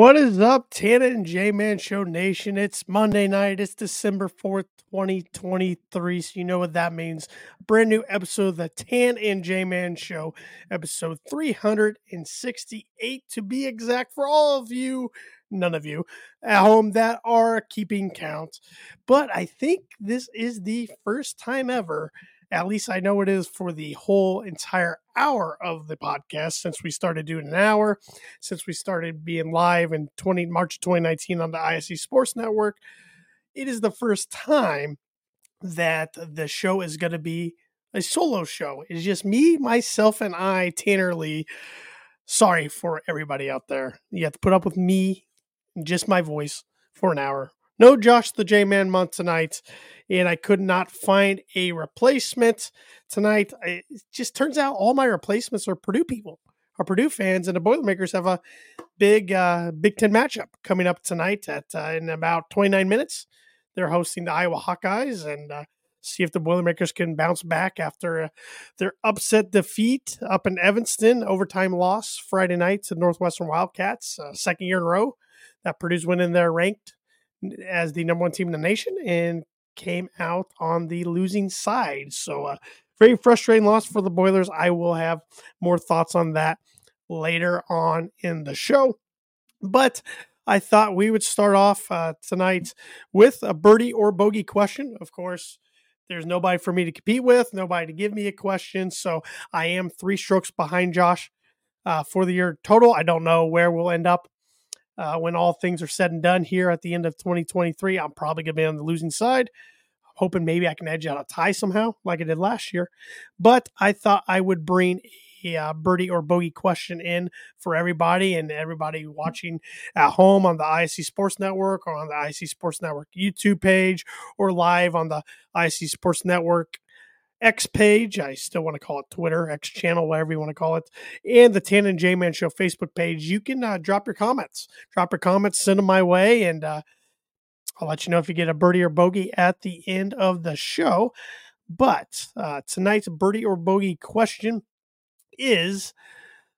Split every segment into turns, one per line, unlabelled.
What is up, Tan and J Man Show Nation? It's Monday night. It's December 4th, 2023. So, you know what that means. Brand new episode of the Tan and J Man Show, episode 368 to be exact, for all of you, none of you at home that are keeping count. But I think this is the first time ever at least I know it is for the whole entire hour of the podcast since we started doing an hour, since we started being live in 20 March 2019 on the ISC Sports Network. It is the first time that the show is going to be a solo show. It's just me, myself, and I, Tanner Lee. Sorry for everybody out there. You have to put up with me, just my voice, for an hour. No Josh the J Man month tonight and I could not find a replacement tonight. It just turns out all my replacements are Purdue people, are Purdue fans, and the Boilermakers have a big uh, Big Ten matchup coming up tonight at uh, in about 29 minutes. They're hosting the Iowa Hawkeyes and uh, see if the Boilermakers can bounce back after uh, their upset defeat up in Evanston, overtime loss Friday night to Northwestern Wildcats, uh, second year in a row that Purdue's winning there ranked as the number one team in the nation and came out on the losing side. So, uh, very frustrating loss for the Boilers. I will have more thoughts on that later on in the show. But I thought we would start off uh, tonight with a birdie or bogey question. Of course, there's nobody for me to compete with, nobody to give me a question. So I am three strokes behind Josh uh, for the year total. I don't know where we'll end up uh, when all things are said and done here at the end of 2023. I'm probably going to be on the losing side. I'm hoping maybe I can edge out a tie somehow, like I did last year. But I thought I would bring a uh, birdie or bogey question in for everybody and everybody watching at home on the ISC Sports Network or on the ISC Sports Network YouTube page or live on the ISC Sports Network X page. I still want to call it Twitter, X channel, whatever you want to call it, and the Tan and J Man Show Facebook page. You can uh, drop your comments. Drop your comments, send them my way, and uh, I'll let you know if you get a birdie or bogey at the end of the show. But uh, tonight's birdie or bogey question is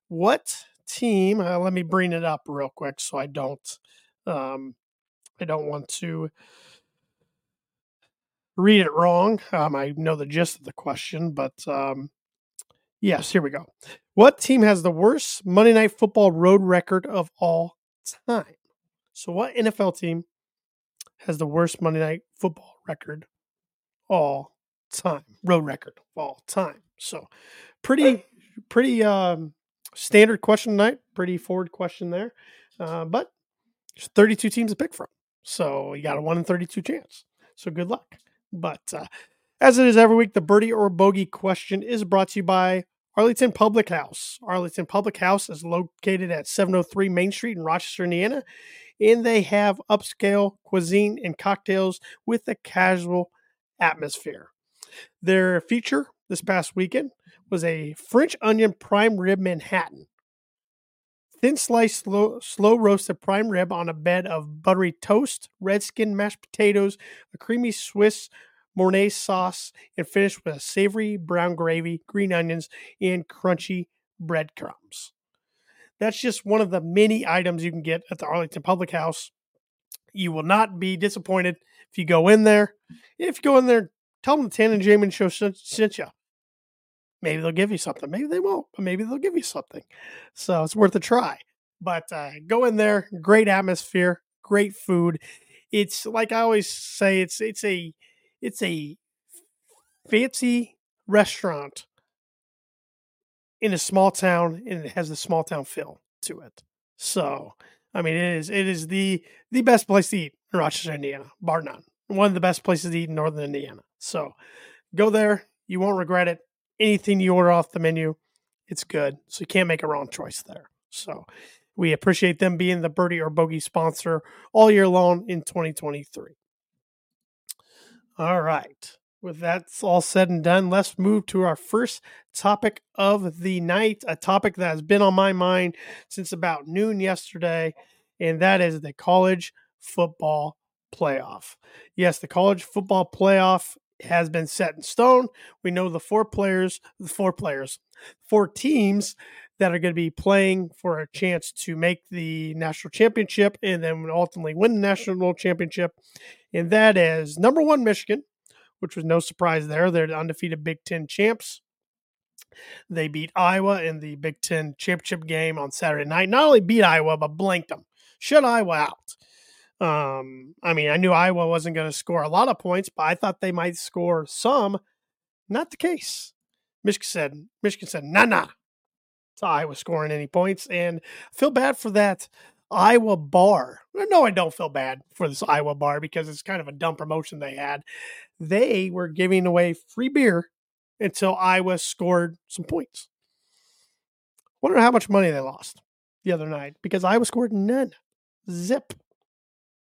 what team? Uh, let me bring it up real quick so I don't. Um, I don't want to read it wrong. Um, I know the gist of the question, but um, yes, here we go. What team has the worst Monday Night Football road record of all time? So, what NFL team has the worst Monday Night Football record all time? Road record of all time. So, pretty, pretty um, standard question tonight. Pretty forward question there, uh, but there's 32 teams to pick from. So, you got a one in 32 chance. So, good luck. But uh, as it is every week, the birdie or bogey question is brought to you by Arlington Public House. Arlington Public House is located at 703 Main Street in Rochester, Indiana, and they have upscale cuisine and cocktails with a casual atmosphere. Their feature this past weekend was a French onion prime rib Manhattan. Thin sliced, slow, slow roasted prime rib on a bed of buttery toast, red skin mashed potatoes, a creamy Swiss Mornay sauce, and finished with a savory brown gravy, green onions, and crunchy breadcrumbs. That's just one of the many items you can get at the Arlington Public House. You will not be disappointed if you go in there. If you go in there, tell them the Tan and J Man show sent you. Maybe they'll give you something. Maybe they won't, but maybe they'll give you something. So it's worth a try. But uh, go in there. Great atmosphere. Great food. It's like I always say. It's it's a it's a fancy restaurant in a small town, and it has the small town feel to it. So I mean, it is it is the the best place to eat in Rochester, Indiana, bar none. One of the best places to eat in Northern Indiana. So go there. You won't regret it anything you order off the menu, it's good. So you can't make a wrong choice there. So we appreciate them being the birdie or bogey sponsor all year long in 2023. All right. With that all said and done, let's move to our first topic of the night, a topic that has been on my mind since about noon yesterday, and that is the college football playoff. Yes, the college football playoff has been set in stone. We know the four players, the four players, four teams that are going to be playing for a chance to make the national championship and then ultimately win the national championship. And that is number one, Michigan, which was no surprise there. They're the undefeated Big Ten champs. They beat Iowa in the Big Ten championship game on Saturday night. Not only beat Iowa, but blanked them, shut Iowa out. Um, I mean, I knew Iowa wasn't going to score a lot of points, but I thought they might score some. Not the case. Michigan said, Michigan said, nah, nah. So Iowa scoring any points, and I feel bad for that Iowa bar. No, I don't feel bad for this Iowa bar because it's kind of a dumb promotion they had. They were giving away free beer until Iowa scored some points. Wonder how much money they lost the other night because Iowa scored none. Zip.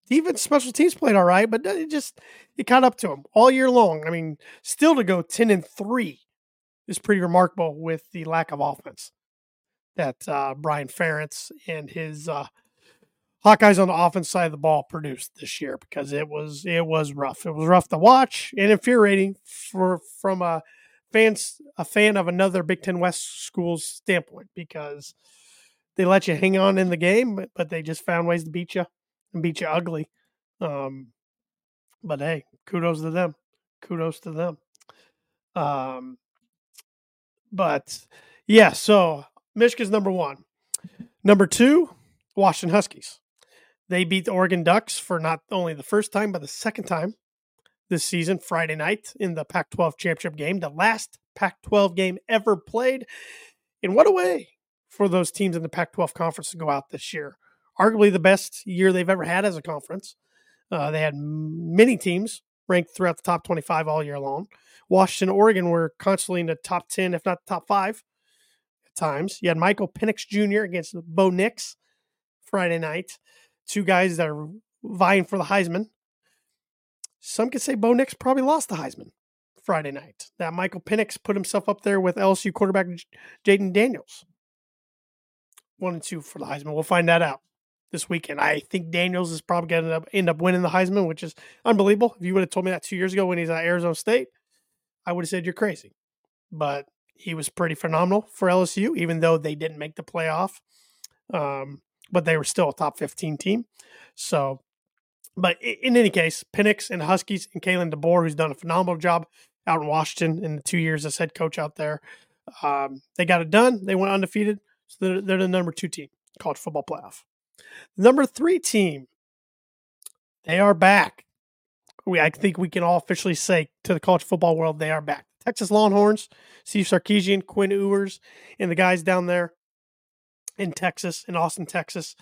Even special teams played all right, but it just it caught up to them all year long. I mean, still to go ten and three is pretty remarkable with the lack of offense that uh, Brian Ferentz and his uh, Hawkeyes on the offense side of the ball produced this year because it was it was rough. It was rough to watch and infuriating for from a fans a fan of another Big Ten West school's standpoint because they let you hang on in the game, but, but they just found ways to beat you and beat you ugly. Um, but hey, kudos to them. Kudos to them. Um, but yeah, so Michigan's number one. Number two, Washington Huskies. They beat the Oregon Ducks for not only the first time, but the second time this season, Friday night in the Pac 12 championship game, the last Pac 12 game ever played. And what a way for those teams in the Pac 12 conference to go out this year. Arguably the best year they've ever had as a conference. Uh, they had many teams ranked throughout the top 25 all year long. Washington, Oregon were constantly in the top 10, if not top five at times. You had Michael Penix Jr. against Bo Nix Friday night. Two guys that are vying for the Heisman. Some could say Bo Nix probably lost the Heisman Friday night. That Michael Penix put himself up there with LSU quarterback Jayden Daniels. One and two for the Heisman. We'll find that out this weekend. I think Daniels is probably going to end up winning the Heisman, which is unbelievable. If you would have told me that two years ago when he's at Arizona State, I would have said you're crazy. But he was pretty phenomenal for LSU, even though they didn't make the playoff. Um, but they were still a top 15 team. So but in any case, Penix and Huskies and Kalen DeBoer, who's done a phenomenal job out in Washington in the two years as head coach out there, um, they got it done. They went undefeated. So they're, they're the number two team, college football playoff. Number three team, they are back. We, I think we can all officially say to the college football world, they are back. Texas Longhorns, Steve Sarkisian, Quinn Ewers, and the guys down there in Texas, in Austin, Texas.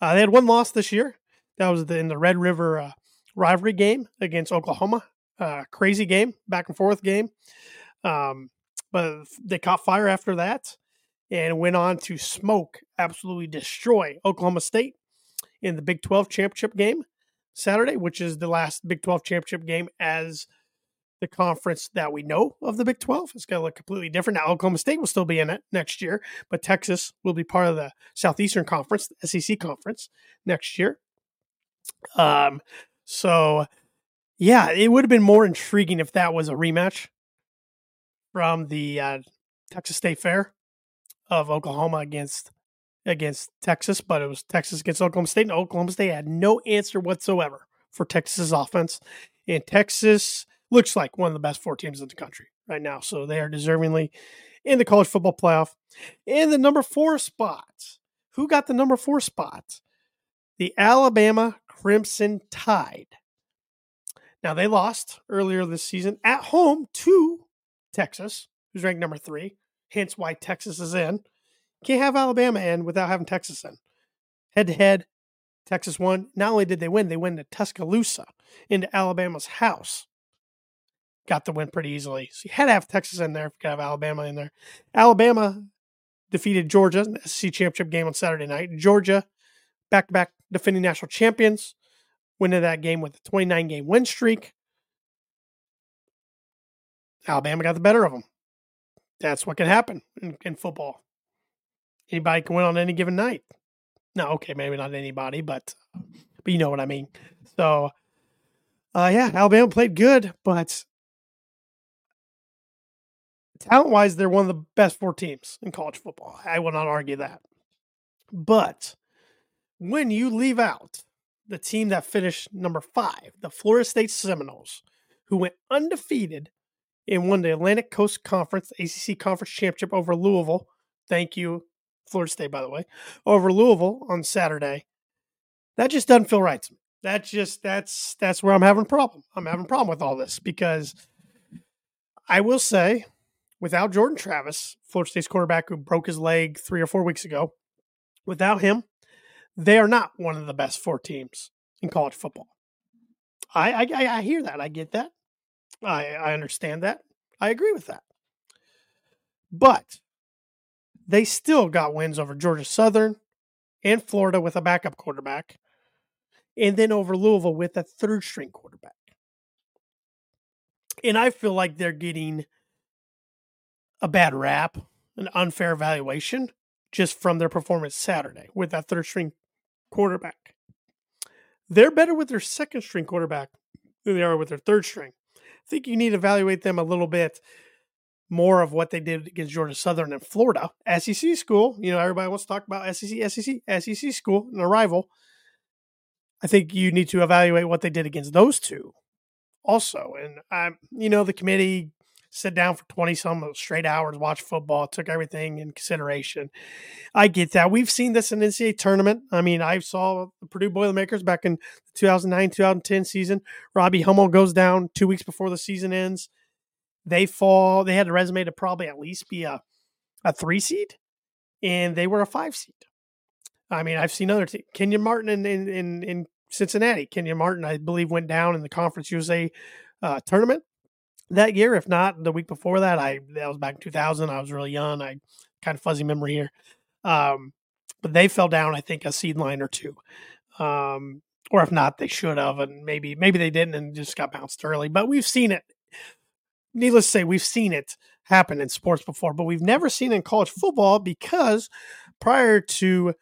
Uh, they had one loss this year. That was the, in the Red River uh, rivalry game against Oklahoma. Uh, crazy game, back and forth game. Um, but they caught fire after that and went on to smoke, absolutely destroy Oklahoma State in the Big 12 championship game Saturday, which is the last Big 12 championship game as the conference that we know of the Big 12. It's going to look completely different. Now, Oklahoma State will still be in it next year, but Texas will be part of the Southeastern Conference, the SEC Conference next year. Um, so yeah, it would have been more intriguing if that was a rematch from the uh, Texas State Fair of Oklahoma against against Texas, but it was Texas against Oklahoma State, and Oklahoma State had no answer whatsoever for Texas's offense. And Texas looks like one of the best four teams in the country right now, so they are deservingly in the college football playoff. In the number four spot, who got the number four spot? The Alabama Crimson Tide. Now, they lost earlier this season at home to Texas, who's ranked number three, hence why Texas is in. Can't have Alabama in without having Texas in. Head to head, Texas won. Not only did they win, they went to Tuscaloosa into Alabama's house. Got the win pretty easily. So you had to have Texas in there if you could have Alabama in there. Alabama defeated Georgia in the SEC championship game on Saturday night. Georgia back to back defending national champions, winning that game with a 29 game win streak. Alabama got the better of them. That's what can happen in, in football. Anybody can win on any given night. No, okay, maybe not anybody, but but you know what I mean. So, uh, yeah, Alabama played good, but talent wise, they're one of the best four teams in college football. I will not argue that. But when you leave out the team that finished number five, the Florida State Seminoles, who went undefeated and won the Atlantic Coast Conference, ACC Conference Championship over Louisville. Thank you, Florida State, by the way, over Louisville on Saturday. That just doesn't feel right to me. That's just that's that's where I'm having a problem. I'm having a problem with all this because I will say, without Jordan Travis, Florida State's quarterback who broke his leg three or four weeks ago, without him, they are not one of the best four teams in college football. I I, I hear that. I get that. I I understand that. I agree with that. But they still got wins over Georgia Southern and Florida with a backup quarterback, and then over Louisville with a third string quarterback. And I feel like they're getting a bad rap, an unfair evaluation just from their performance Saturday with that third string quarterback. They're better with their second string quarterback than they are with their third string. I think you need to evaluate them a little bit more of what they did against Georgia Southern and Florida. SEC school, you know, everybody wants to talk about SEC, SEC, SEC school, and a rival. I think you need to evaluate what they did against those two also. And I'm, you know, the committee sit down for 20 some straight hours, watch football, took everything in consideration. I get that. We've seen this in NCAA tournament. I mean, I saw the Purdue Boilermakers back in the 2009 2010 season. Robbie Hummel goes down two weeks before the season ends. They fall, they had a resume to probably at least be a, a three seed, and they were a five seed. I mean, I've seen other teams. Kenyon Martin in, in, in, in Cincinnati. Kenyon Martin, I believe, went down in the Conference USA uh, tournament that year. If not the week before that, I that was back in 2000. I was really young. I kind of fuzzy memory here. Um, but they fell down, I think, a seed line or two. Um, or if not, they should have, and maybe maybe they didn't and just got bounced early. But we've seen it. Needless to say, we've seen it happen in sports before, but we've never seen it in college football because prior to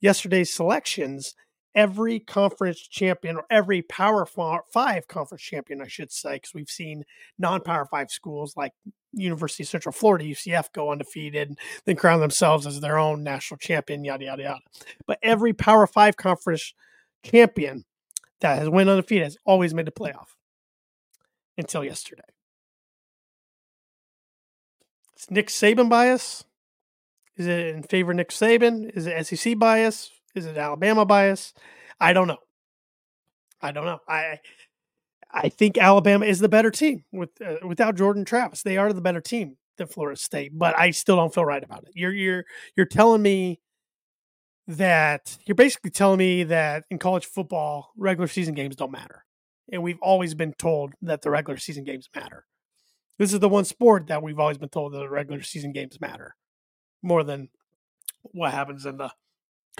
yesterday's selections, every conference champion or every Power Five conference champion, I should say, because we've seen non Power Five schools like University of Central Florida, UCF, go undefeated, and then crown themselves as their own national champion, yada, yada, yada. But every Power Five conference champion that has went undefeated has always made the playoff until yesterday. It's Nick Saban bias. Is it in favor of Nick Saban? Is it SEC bias? Is it Alabama bias? I don't know. I don't know. I I think Alabama is the better team with uh, without Jordan Travis. They are the better team than Florida State, but I still don't feel right about it. You're you're you're telling me that you're basically telling me that in college football regular season games don't matter. And we've always been told that the regular season games matter. This is the one sport that we've always been told that the regular season games matter more than what happens in the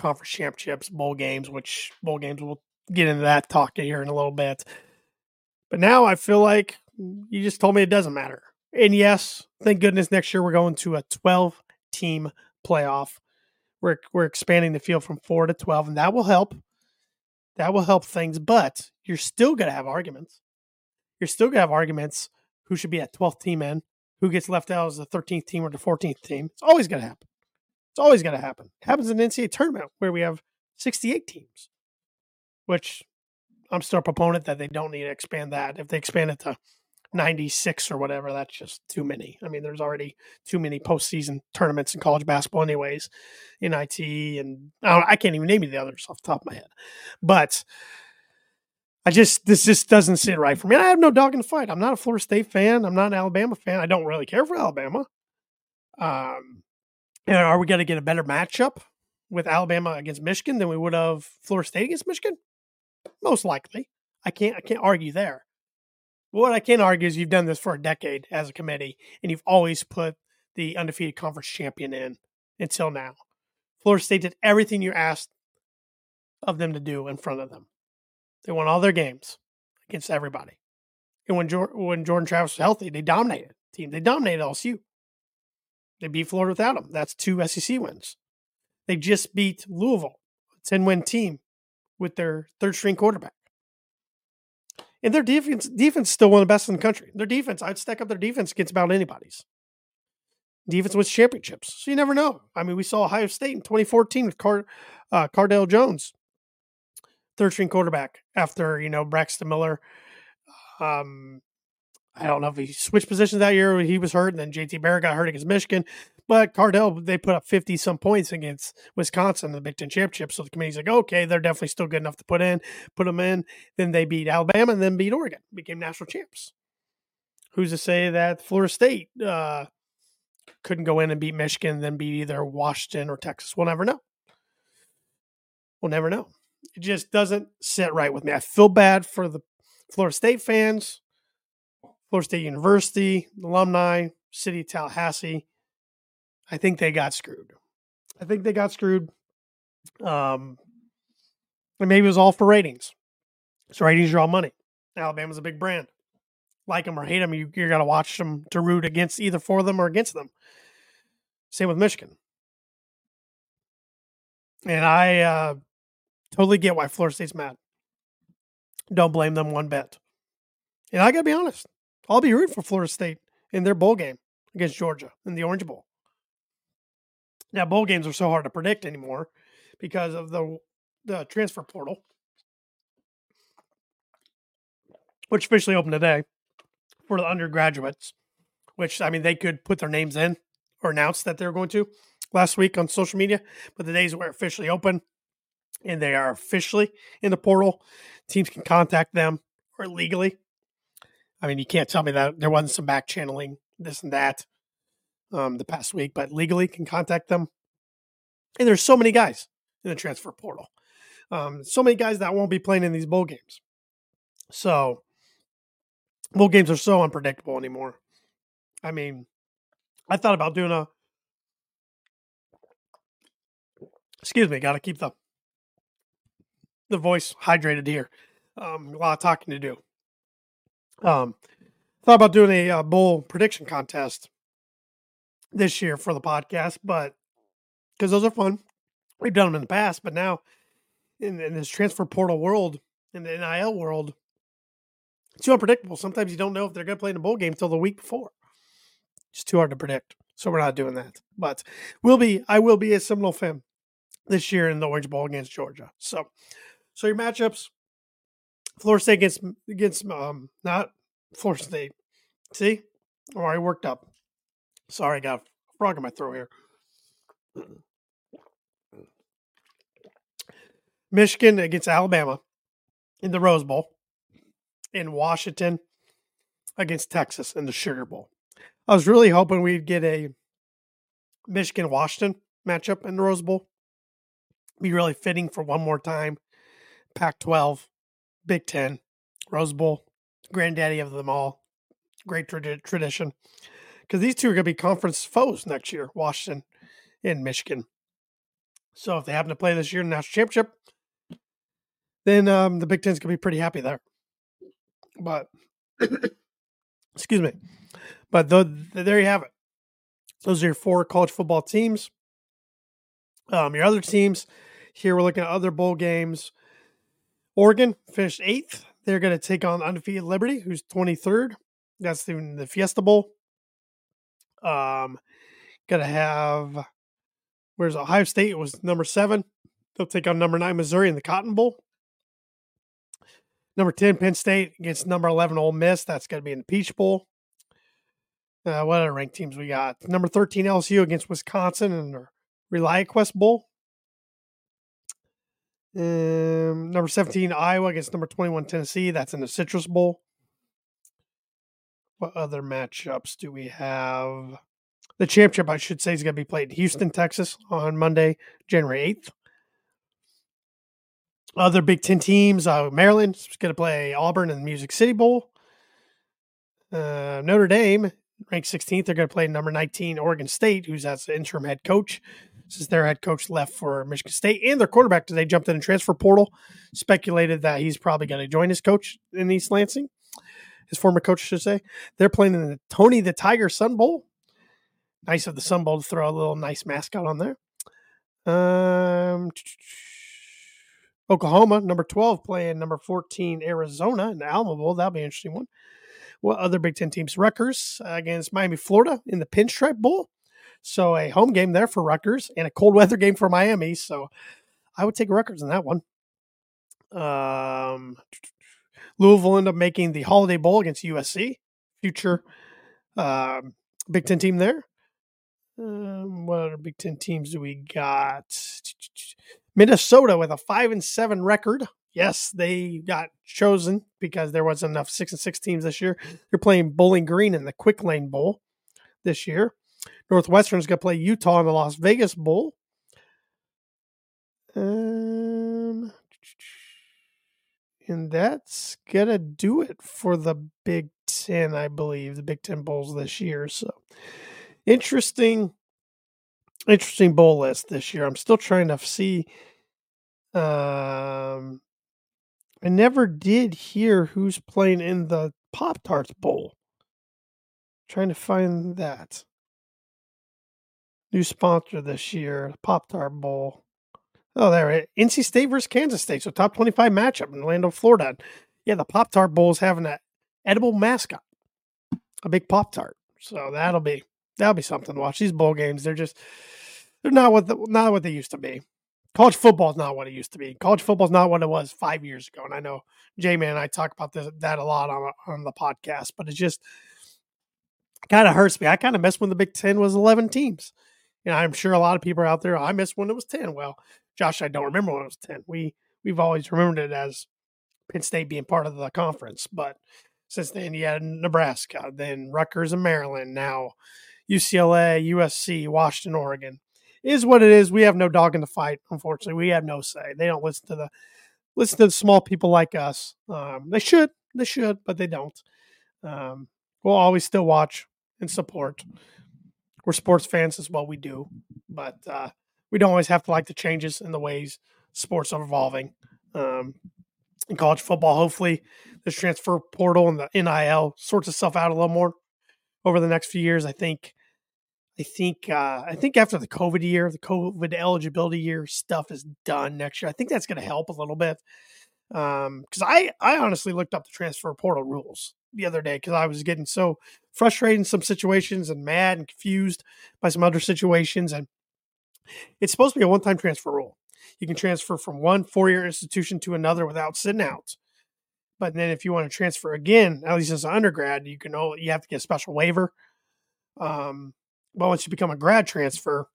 conference championships, bowl games, which bowl games we'll get into that talk here in a little bit. But now I feel like you just told me it doesn't matter. And yes, thank goodness next year we're going to a 12 team playoff. We're we're expanding the field from 4 to 12 and that will help. That will help things, but you're still going to have arguments. You're still going to have arguments who should be at 12th team in, who gets left out as the 13th team or the 14th team. It's always going to happen. Always going to happen. It happens in the NCAA tournament where we have 68 teams, which I'm still a proponent that they don't need to expand that. If they expand it to 96 or whatever, that's just too many. I mean, there's already too many postseason tournaments in college basketball, anyways, NIT, and I, I can't even name you the others off the top of my head. But I just, this just doesn't sit right for me. I have no dog in the fight. I'm not a Florida State fan. I'm not an Alabama fan. I don't really care for Alabama. Um, and are we going to get a better matchup with Alabama against Michigan than we would have Florida State against Michigan? Most likely. I can't I can't argue there. What I can argue is you've done this for a decade as a committee, and you've always put the undefeated conference champion in until now. Florida State did everything you asked of them to do in front of them. They won all their games against everybody. And when, when Jordan Travis was healthy, they dominated the team. They dominated LSU. They beat Florida without him. That's two SEC wins. They just beat Louisville, a 10 win team with their third string quarterback. And their defense defense is still one of the best in the country. Their defense, I'd stack up their defense against about anybody's. defense wins championships. So you never know. I mean, we saw Ohio State in 2014 with Car- uh, Cardale Jones, third string quarterback after, you know, Braxton Miller. Um, I don't know if he switched positions that year. He was hurt, and then JT Barrett got hurt against Michigan. But Cardale, they put up 50 some points against Wisconsin in the Big Ten Championship. So the committee's like, okay, they're definitely still good enough to put in, put them in. Then they beat Alabama and then beat Oregon, became national champs. Who's to say that Florida State uh, couldn't go in and beat Michigan, then beat either Washington or Texas? We'll never know. We'll never know. It just doesn't sit right with me. I feel bad for the Florida State fans, Florida State University, alumni, City of Tallahassee. I think they got screwed. I think they got screwed. Um, and maybe it was all for ratings. So ratings draw money. Alabama's a big brand. Like them or hate them, you, you got to watch them to root against either for them or against them. Same with Michigan. And I uh, totally get why Florida State's mad. Don't blame them one bit. And I got to be honest, I'll be rooting for Florida State in their bowl game against Georgia in the Orange Bowl. Now, bowl games are so hard to predict anymore because of the the transfer portal, which officially opened today for the undergraduates. Which I mean, they could put their names in or announce that they're going to last week on social media, but the days were officially open and they are officially in the portal. Teams can contact them or legally. I mean, you can't tell me that there wasn't some back channeling, this and that um, the past week, but legally can contact them. And there's so many guys in the transfer portal. Um, so many guys that won't be playing in these bowl games. So bowl games are so unpredictable anymore. I mean, I thought about doing a excuse me, gotta keep the the voice hydrated here. Um, a lot of talking to do. Um, thought about doing a, uh, bowl prediction contest this year for the podcast, but because those are fun. We've done them in the past, but now in, in this transfer portal world, in the NIL world, it's too unpredictable. Sometimes you don't know if they're going to play in a bowl game until the week before. It's too hard to predict. So we're not doing that. But we'll be, I will be a Seminole fan this year in the Orange Bowl against Georgia. So, so your matchups: Florida State against against um not Florida State. See, I'm already worked up. Sorry, I got a frog in my throat here. Michigan against Alabama in the Rose Bowl, in Washington against Texas in the Sugar Bowl. I was really hoping we'd get a Michigan Washington matchup in the Rose Bowl. Be really fitting for one more time. Pac 12, Big Ten, Rose Bowl, granddaddy of them all. Great tradition because these two are going to be conference foes next year, Washington and Michigan. So if they happen to play this year in the national championship, then um, the Big Ten's going to be pretty happy there. But excuse me, but the, the, there you have it. Those are your four college football teams. Um, your other teams here, we're looking at other bowl games. Oregon finished eighth. They're going to take on undefeated Liberty, who's 23rd. That's in the Fiesta Bowl. Um, gonna have where's Ohio State It was number seven. They'll take on number nine Missouri in the Cotton Bowl. Number ten Penn State against number eleven Ole Miss. That's gonna be in the Peach Bowl. Uh, what other ranked teams we got? Number thirteen LSU against Wisconsin in the ReliaQuest Bowl. Um, number 17, Iowa against number 21, Tennessee. That's in the Citrus Bowl. What other matchups do we have? The championship, I should say, is going to be played in Houston, Texas on Monday, January 8th. Other Big Ten teams, uh, Maryland is going to play Auburn in the Music City Bowl. Uh, Notre Dame, ranked 16th, they're going to play number 19 Oregon State, who's as interim head coach since their head coach left for Michigan State. And their quarterback today jumped in a transfer portal, speculated that he's probably going to join his coach in East Lansing his former coach, should say. They're playing in the Tony the Tiger Sun Bowl. Nice of the Sun Bowl to throw a little nice mascot on there. Um, Oklahoma, number 12, playing number 14, Arizona in the Alamo Bowl. That'll be an interesting one. What other Big Ten teams? Rutgers against Miami, Florida in the Pinstripe Bowl. So a home game there for Rutgers and a cold weather game for Miami. So I would take Rutgers in that one. Um, Louisville end up making the Holiday Bowl against USC, future um, Big Ten team there. Um, what other Big Ten teams do we got? Minnesota with a five and seven record. Yes, they got chosen because there wasn't enough six and six teams this year. They're playing Bowling Green in the Quick Lane Bowl this year. Northwestern's going to play Utah in the Las Vegas Bowl. Um, and that's going to do it for the Big Ten, I believe, the Big Ten Bowls this year. So interesting, interesting bowl list this year. I'm still trying to see. Um, I never did hear who's playing in the Pop Tarts Bowl. Trying to find that. New sponsor this year, Pop Tart Bowl. Oh, there eh, it NC State versus Kansas State. So top 25 matchup in Orlando, Florida. Yeah, the Pop Tart Bowl is having an edible mascot, a big Pop Tart. So that'll be that'll be something to watch. These bowl games, they're just they're not what the, not what they used to be. College football is not what it used to be. College football is not what it was five years ago. And I know J Man and I talk about this, that a lot on on the podcast, but it just kind of hurts me. I kind of miss when the Big Ten was 11 teams. I'm sure a lot of people are out there, I missed when it was 10. Well, Josh, I don't remember when it was 10. We, we've always remembered it as Penn State being part of the conference. But since then, you had Nebraska, then Rutgers and Maryland, now UCLA, USC, Washington, Oregon. Is what it is. We have no dog in the fight. Unfortunately, we have no say. They don't listen to the listen to the small people like us. Um, they should, they should, but they don't. Um, we'll always still watch and support. We're sports fans as well. We do, but uh, we don't always have to like the changes in the ways sports are evolving. Um, in college football, hopefully, this transfer portal and the NIL sorts itself out a little more over the next few years. I think. I think uh, I think after the COVID year, the COVID eligibility year stuff is done next year. I think that's going to help a little bit because um, I I honestly looked up the transfer portal rules the other day because I was getting so frustrated in some situations and mad and confused by some other situations. And it's supposed to be a one time transfer rule. You can transfer from one four year institution to another without sitting out. But then if you want to transfer again, at least as an undergrad, you can only, you have to get a special waiver. Um, but once you become a grad transfer,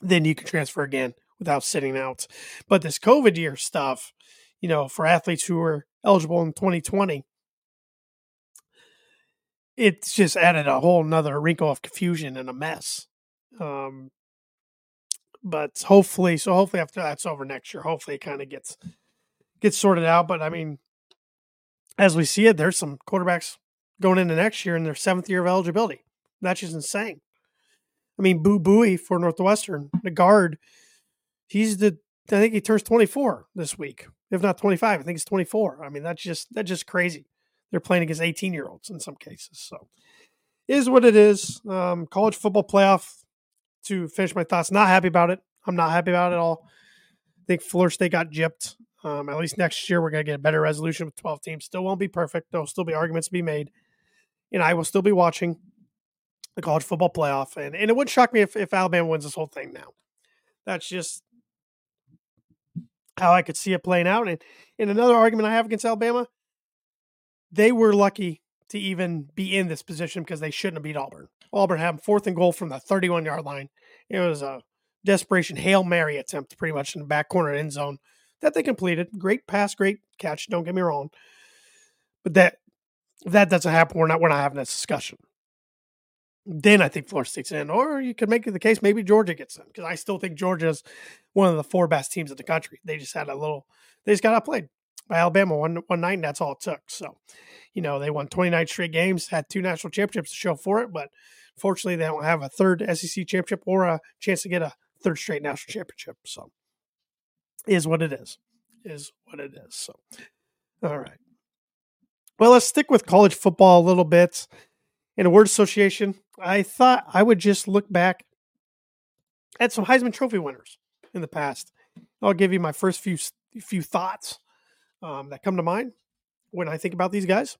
then you can transfer again without sitting out. But this COVID year stuff, you know, for athletes who are eligible in 2020, it's just added a whole nother wrinkle of confusion and a mess. Um, but hopefully, so hopefully after that's over next year, hopefully it kind of gets gets sorted out. But I mean, as we see it, there's some quarterbacks going into next year in their seventh year of eligibility. That's just insane. I mean, Boo Buie for Northwestern, the guard, he's the I think he turns 24 this week, if not 25. I think he's 24. I mean, that's just that's just crazy they're playing against 18 year olds in some cases. So is what it is. Um, college football playoff to finish my thoughts. Not happy about it. I'm not happy about it at all. I think Florida State got gypped. Um, at least next year, we're going to get a better resolution with 12 teams. Still won't be perfect. There'll still be arguments to be made. And I will still be watching the college football playoff. And, and it wouldn't shock me if, if Alabama wins this whole thing now. That's just how I could see it playing out. And, and another argument I have against Alabama they were lucky to even be in this position because they shouldn't have beat Auburn. Auburn had fourth and goal from the 31 yard line. It was a desperation Hail Mary attempt, pretty much in the back corner end zone that they completed. Great pass, great catch. Don't get me wrong. But that that doesn't happen, we're not we're not having this discussion. Then I think Florida State's in, or you could make the case maybe Georgia gets in because I still think Georgia's one of the four best teams in the country. They just had a little, they just got outplayed by Alabama one one night, and that's all it took. So, you know, they won 29 straight games, had two national championships to show for it, but fortunately, they don't have a third SEC championship or a chance to get a third straight national championship. So, is what it is. Is what it is. So, all right. Well, let's stick with college football a little bit. In a word association, I thought I would just look back at some Heisman Trophy winners in the past. I'll give you my first few few thoughts um, that come to mind when I think about these guys.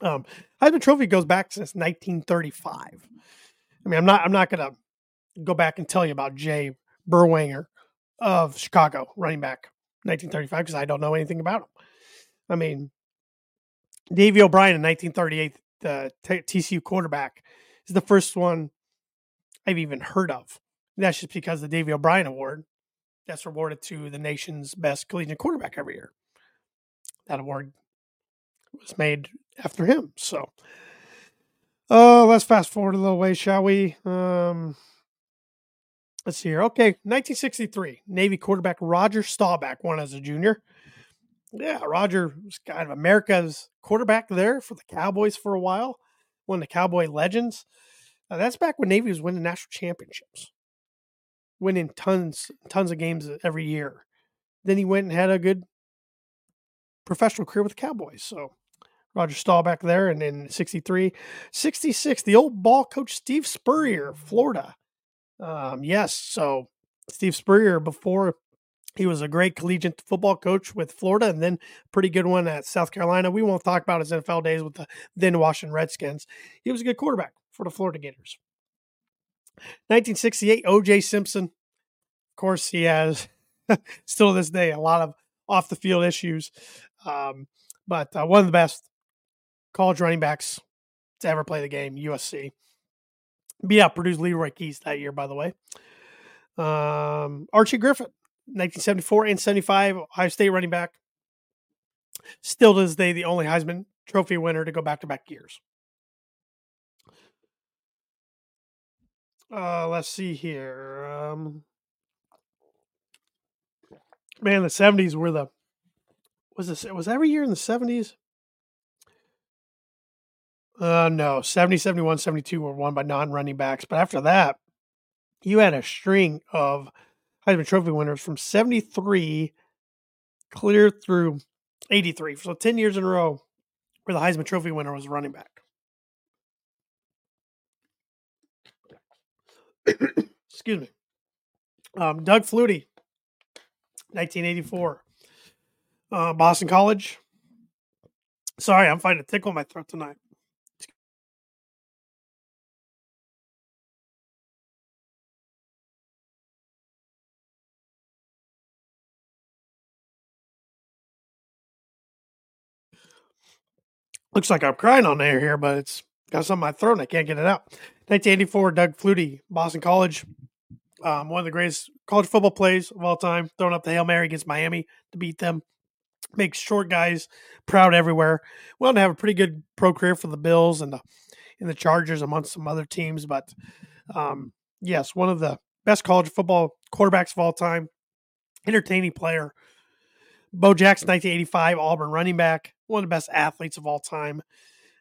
Um, Heisman Trophy goes back since 1935. I mean, I'm not I'm not gonna go back and tell you about Jay Berwanger of Chicago, running back, 1935, because I don't know anything about him. I mean, Davy O'Brien in 1938, the TCU quarterback, is the first one I've even heard of. That's just because the Davy O'Brien Award that's awarded to the nation's best collegiate quarterback every year. That award was made after him. So, uh, let's fast forward a little way, shall we? Um, let's see here. Okay, 1963, Navy quarterback Roger Staubach won as a junior. Yeah, Roger was kind of America's quarterback there for the Cowboys for a while. One of the Cowboy legends. Uh, that's back when Navy was winning national championships, winning tons, tons of games every year. Then he went and had a good professional career with the Cowboys. So Roger Staubach there, and in 63, 66, the old ball coach Steve Spurrier, Florida. Um, yes, so Steve Spurrier before he was a great collegiate football coach with Florida and then pretty good one at South Carolina. We won't talk about his NFL days with the then Washington Redskins. He was a good quarterback for the Florida Gators. 1968, OJ Simpson. Of course, he has still to this day a lot of off the field issues, um, but uh, one of the best college running backs to ever play the game, USC. Beat out Purdue's Leroy Keyes that year, by the way. Um, Archie Griffin, 1974 and 75, Ohio State running back. Still to this day, the only Heisman Trophy winner to go back to back years. Uh, let's see here. Um, man, the 70s were the was this was every year in the 70s? Uh no, 70, 71, 72 were won by non-running backs, but after that, you had a string of Heisman Trophy winners from 73 clear through 83. So 10 years in a row where the Heisman Trophy winner was running back. Excuse me. Um, Doug Flutie, 1984. Uh, Boston College. Sorry, I'm finding a tickle in my throat tonight. Looks like I'm crying on air here, but it's got something in my throat and I can't get it out. 1984, Doug Flutie, Boston College. Um, one of the greatest college football plays of all time, throwing up the Hail Mary against Miami to beat them. Makes short guys proud everywhere. On to have a pretty good pro career for the Bills and the, and the Chargers amongst some other teams. But um, yes, one of the best college football quarterbacks of all time, entertaining player. Bo Jackson, 1985, Auburn running back, one of the best athletes of all time.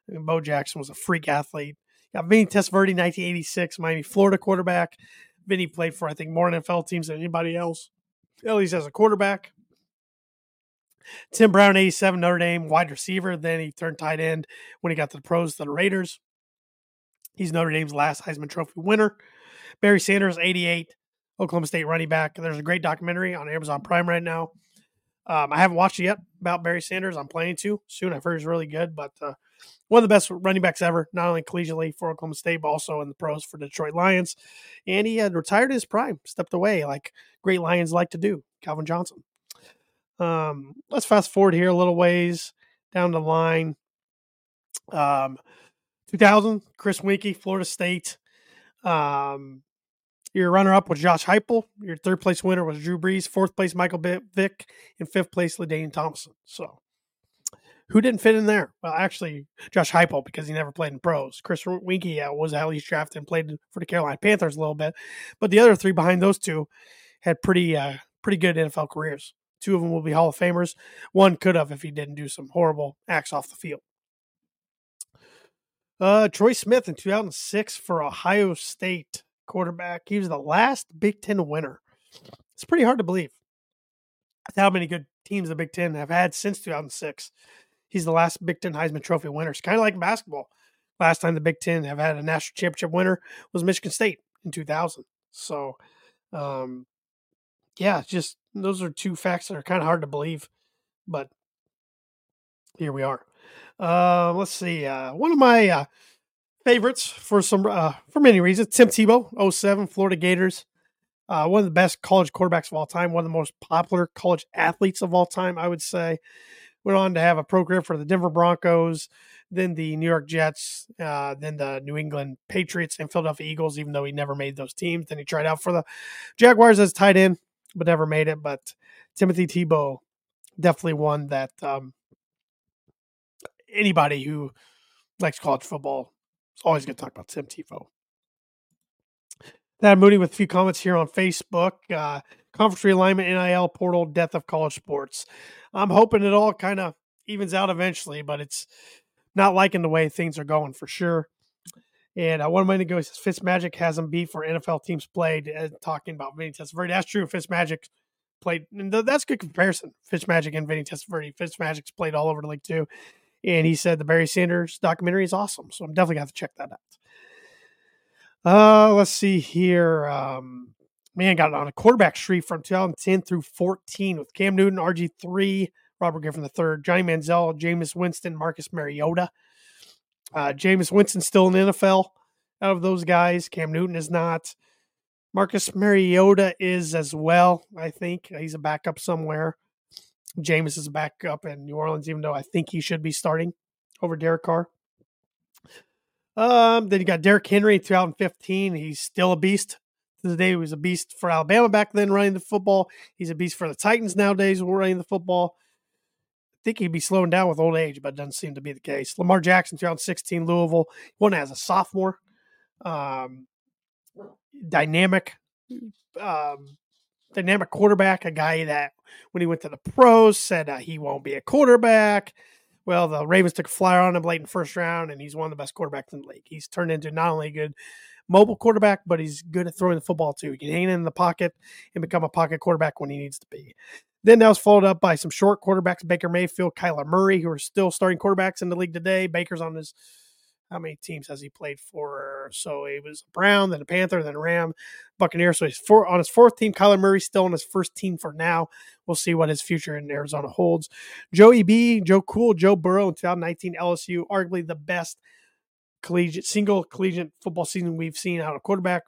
Bo Jackson was a freak athlete. Got Vinny Testaverde, 1986, Miami, Florida quarterback. Vinny played for, I think, more NFL teams than anybody else, at least as a quarterback. Tim Brown, 87, Notre Dame, wide receiver. Then he turned tight end when he got to the pros, to the Raiders. He's Notre Dame's last Heisman Trophy winner. Barry Sanders, 88, Oklahoma State running back. There's a great documentary on Amazon Prime right now. Um, I haven't watched it yet about Barry Sanders. I'm planning to soon. I've heard he's really good, but uh, one of the best running backs ever, not only collegiately for Oklahoma State, but also in the pros for Detroit Lions. And he had retired his prime, stepped away like great Lions like to do. Calvin Johnson. Um, let's fast forward here a little ways down the line. Um, 2000, Chris Weinke, Florida State. Um, your runner up was Josh Heupel. Your third place winner was Drew Brees. Fourth place, Michael Vick. And fifth place, LaDainian Thompson. So who didn't fit in there? Well, actually, Josh Heupel because he never played in pros. Chris Weinke yeah, was at least drafted and played for the Carolina Panthers a little bit, but the other three behind those two had pretty uh, pretty good NFL careers. Two of them will be Hall of Famers. One could have if he didn't do some horrible acts off the field. Uh, Troy Smith in 2006 for Ohio State quarterback. He was the last Big Ten winner. It's pretty hard to believe how many good teams the Big Ten have had since 2006 he's the last Big Ten Heisman Trophy winner. It's kind of like basketball. Last time the Big Ten have had a national championship winner was Michigan State in 2000. So, um, yeah, just those are two facts that are kind of hard to believe, but here we are. Uh, let's see. Uh, one of my uh, favorites for some uh, for many reasons. Tim Tebow, 07, Florida Gators. Uh, one of the best college quarterbacks of all time, one of the most popular college athletes of all time, I would say. Went on to have a program for the Denver Broncos, then the New York Jets, uh, then the New England Patriots and Philadelphia Eagles, even though he never made those teams. Then he tried out for the Jaguars as tight end, but never made it. But Timothy Tebow, definitely one that um, anybody who likes college football is always going to talk about Tim Tebow. Thad Mooney with a few comments here on Facebook. Uh, conference realignment, NIL portal, death of college sports. I'm hoping it all kind of evens out eventually, but it's not liking the way things are going for sure. And uh, one minute ago, he says Fitzmagic has him beat for NFL teams played. Uh, talking about Vinny Testaverde, that's true. Fitzmagic played, and th- that's a good comparison. Fitzmagic and Vinny Testaverde. Fitzmagic's played all over the league too. And he said the Barry Sanders documentary is awesome, so I'm definitely going to have to check that out. Uh, let's see here. Um, man, got on a quarterback streak from 2010 through 14 with Cam Newton, RG3, Robert Griffin III, Johnny Manziel, Jameis Winston, Marcus Mariota. Uh, Jameis Winston still in the NFL out of those guys. Cam Newton is not. Marcus Mariota is as well, I think. He's a backup somewhere. Jameis is a backup in New Orleans, even though I think he should be starting over Derek Carr. Um, then you got Derrick Henry, 2015. He's still a beast to the day. He was a beast for Alabama back then, running the football. He's a beast for the Titans nowadays, running the football. Think he'd be slowing down with old age, but it doesn't seem to be the case. Lamar Jackson, 2016, Louisville, won as a sophomore. Um, dynamic, um, dynamic quarterback, a guy that when he went to the pros said uh, he won't be a quarterback. Well, the Ravens took a flyer on him late in the first round, and he's one of the best quarterbacks in the league. He's turned into not only a good mobile quarterback, but he's good at throwing the football too. He can hang in the pocket and become a pocket quarterback when he needs to be. Then that was followed up by some short quarterbacks, Baker Mayfield, Kyler Murray, who are still starting quarterbacks in the league today. Baker's on his how many teams has he played for? So he was Brown, then a Panther, then a Ram, Buccaneer. So he's four, on his fourth team. Kyler Murray still on his first team for now. We'll see what his future in Arizona holds. Joey B, Joe Cool, Joe Burrow in 2019 LSU, arguably the best collegiate single collegiate football season we've seen out of quarterback.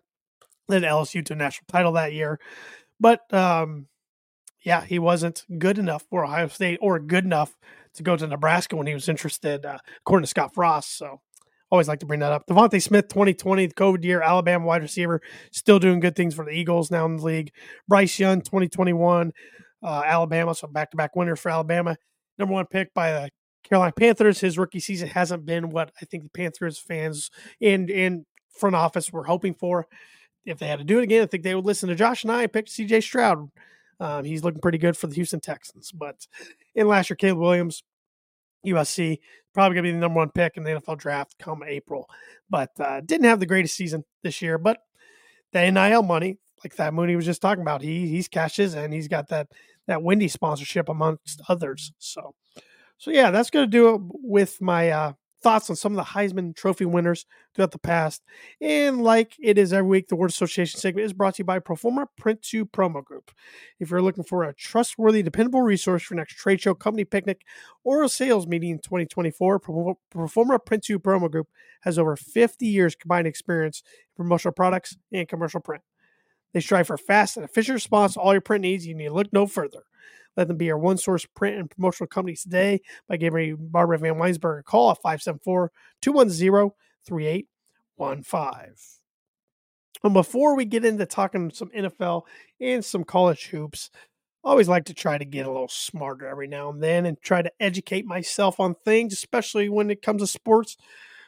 Led LSU to a national title that year, but um, yeah, he wasn't good enough for Ohio State or good enough to go to Nebraska when he was interested, uh, according to Scott Frost. So Always like to bring that up. DeVonta Smith, 2020, the COVID year, Alabama wide receiver, still doing good things for the Eagles now in the league. Bryce Young, 2021, uh, Alabama, so back to back winners for Alabama. Number one pick by the Carolina Panthers. His rookie season hasn't been what I think the Panthers fans and and front office were hoping for. If they had to do it again, I think they would listen to Josh and I pick CJ Stroud. Um, he's looking pretty good for the Houston Texans. But in last year, Caleb Williams, USC, probably going to be the number one pick in the NFL draft come April. But uh, didn't have the greatest season this year. But the NIL money, like Thad Mooney was just talking about, he he's cashes and he's got that that Wendy sponsorship amongst others. So, so yeah, that's going to do it with my uh, thoughts on some of the Heisman Trophy winners throughout the past. And like it is every week, the Word Association segment is brought to you by Proforma Print 2 Promo Group. If you're looking for a trustworthy, dependable resource for next trade show, company picnic, or a sales meeting in 2024, Proforma Print 2 Promo Group has over 50 years combined experience in promotional products and commercial print. They strive for fast and efficient response to all your print needs. You need to look no further. Let them be your one source print and promotional company today by giving Barbara VanWynsberghe a call at 574 210 3815. And before we get into talking some NFL and some college hoops, I always like to try to get a little smarter every now and then and try to educate myself on things, especially when it comes to sports.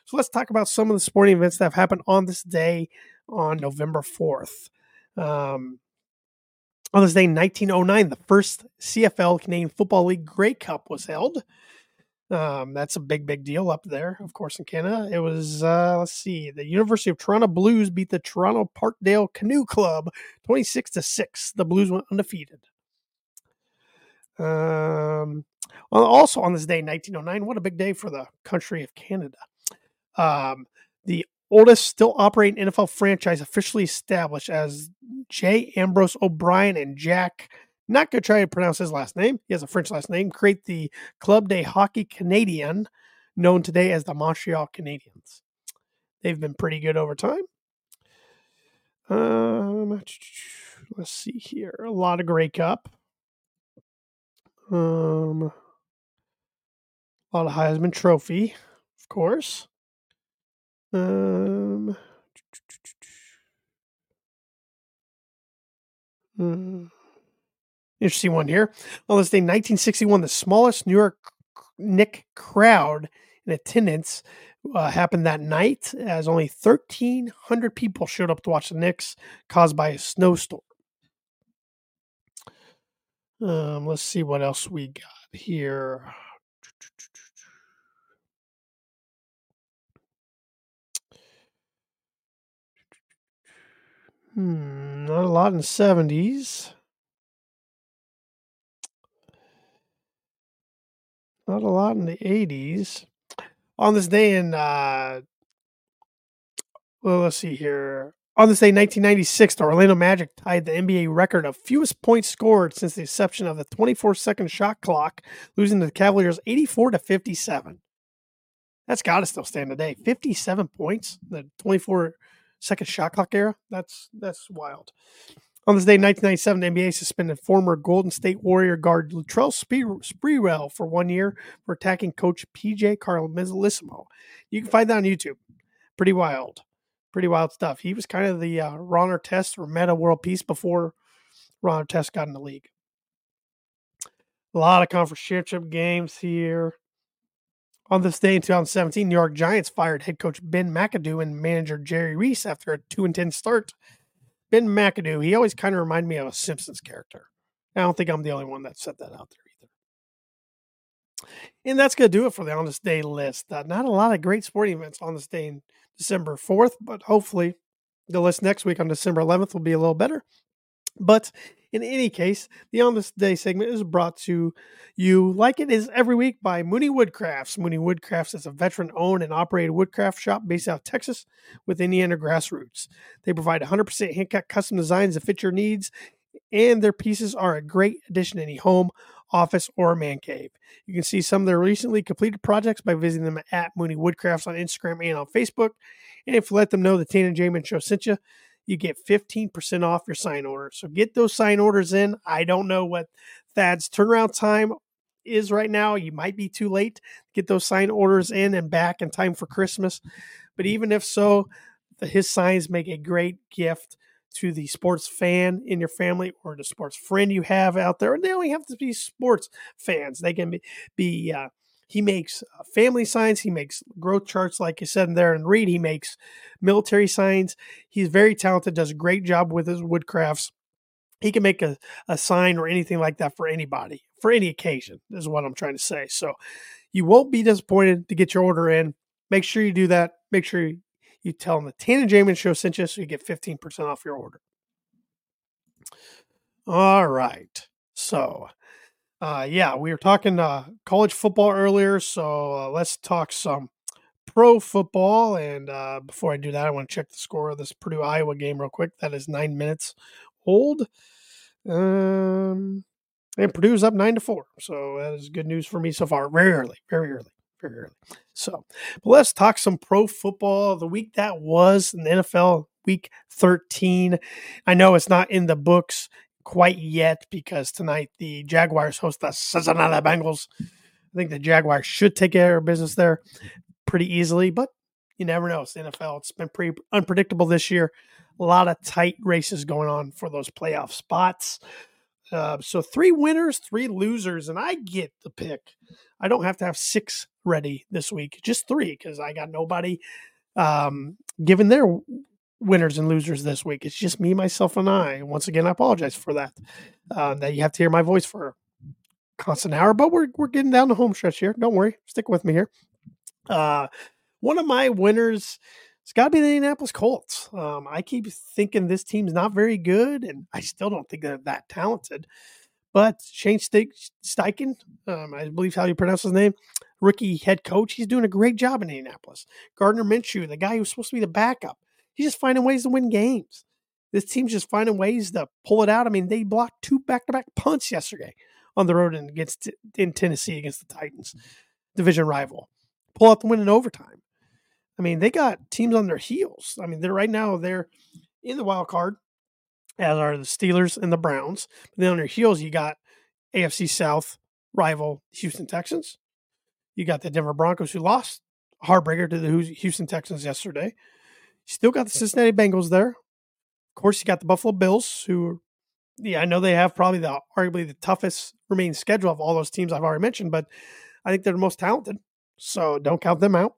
So let's talk about some of the sporting events that have happened on this day on November 4th. Um, on this day in 1909, the first CFL Canadian Football League Grey Cup was held. Um, that's a big, big deal up there, of course, in Canada. It was, uh, let's see, the University of Toronto Blues beat the Toronto Parkdale Canoe Club 26 to 6. The Blues went undefeated. Um, also on this day, 1909, what a big day for the country of Canada. Um, the oldest still operating NFL franchise officially established as J. Ambrose O'Brien and Jack. Not going to try to pronounce his last name. He has a French last name. Create the Club de Hockey Canadien, known today as the Montreal Canadiens. they've been pretty good over time. Um, let's see here. A lot of Grey Cup. Um, a lot of Heisman Trophy, of course. Um, hmm, interesting one here. On this day, 1961, the smallest New York Knick crowd in attendance uh, happened that night, as only 1,300 people showed up to watch the Knicks, caused by a snowstorm. Um, let's see what else we got here. Hmm, not a lot in the 70s. Not a lot in the 80s. On this day in, uh, well, let's see here. On this day, 1996, the Orlando Magic tied the NBA record of fewest points scored since the inception of the 24 second shot clock, losing to the Cavaliers 84 to 57. That's got to still stand today. 57 points, the 24 second shot clock era. That's that's wild. On this day, 1997, the NBA suspended former Golden State Warrior guard Latrell Sprewell for one year for attacking coach PJ Carl Carlesimo. You can find that on YouTube. Pretty wild. Pretty wild stuff. He was kind of the uh, Ron Artest or meta world peace before Ron Artest got in the league. A lot of conference championship games here. On this day in 2017, New York Giants fired head coach Ben McAdoo and manager Jerry Reese after a 2 and 10 start. Ben McAdoo, he always kind of reminded me of a Simpsons character. I don't think I'm the only one that said that out there either. And that's going to do it for the On This Day list. Uh, not a lot of great sporting events on this day in December 4th, but hopefully the list next week on December 11th will be a little better. But in any case, the On This Day segment is brought to you, like it is every week, by Mooney Woodcrafts. Mooney Woodcrafts is a veteran owned and operated woodcraft shop based out of Texas with Indiana grassroots. They provide 100% hand cut custom designs that fit your needs, and their pieces are a great addition to any home, office, or man cave. You can see some of their recently completed projects by visiting them at Mooney Woodcrafts on Instagram and on Facebook. And if you let them know the Tan and J Man show sent you, you get 15% off your sign order. So get those sign orders in. I don't know what Thad's turnaround time is right now. You might be too late get those sign orders in and back in time for Christmas. But even if so, the, his signs make a great gift to the sports fan in your family or the sports friend you have out there. And they only have to be sports fans. They can be, be uh, he makes uh, family signs. He makes growth charts, like you said in there. And Reed, he makes military signs. He's very talented, does a great job with his woodcrafts. He can make a, a sign or anything like that for anybody, for any occasion, is what I'm trying to say. So you won't be disappointed to get your order in. Make sure you do that. Make sure you, you tell them the Tan and J Man show sent you so you get 15% off your order. All right. So uh, yeah, we were talking uh, college football earlier, so uh, let's talk some pro football. And uh, before I do that, I want to check the score of this Purdue Iowa game real quick. That is nine minutes old. Um, and Purdue's up nine to four, so that is good news for me so far. Very early, very early, very early. So, but let's talk some pro football. The week that was in the NFL, week 13. I know it's not in the books quite yet because tonight the Jaguars host the Cincinnati Bengals. I think the Jaguars should take care of business there pretty easily, but you never know. It's NFL. It's been pretty unpredictable this year. A lot of tight races going on for those playoff spots. Uh, so three winners, three losers, and I get the pick. I don't have to have six ready this week, just three because I got nobody um, given their winners and losers this week. It's just me, myself, and I. Once again, I apologize for that. Uh, that you have to hear my voice for constant hour, but we're we're getting down the home stretch here. Don't worry, stick with me here. Uh, one of my winners. It's got to be the Indianapolis Colts. Um, I keep thinking this team's not very good, and I still don't think they're that talented. But Shane Steichen, um, I believe how you pronounce his name, rookie head coach, he's doing a great job in Indianapolis. Gardner Minshew, the guy who's supposed to be the backup, He's just finding ways to win games. This team's just finding ways to pull it out. I mean, they blocked two back-to-back punts yesterday on the road against in Tennessee against the Titans, mm-hmm. division rival. Pull out the win in overtime. I mean, they got teams on their heels. I mean, they're right now they're in the wild card, as are the Steelers and the Browns. But then on their heels, you got AFC South rival Houston Texans. You got the Denver Broncos who lost heartbreaker to the Houston Texans yesterday. Still got the Cincinnati Bengals there. Of course, you got the Buffalo Bills, who, yeah, I know they have probably the arguably the toughest remaining schedule of all those teams I've already mentioned, but I think they're the most talented. So don't count them out.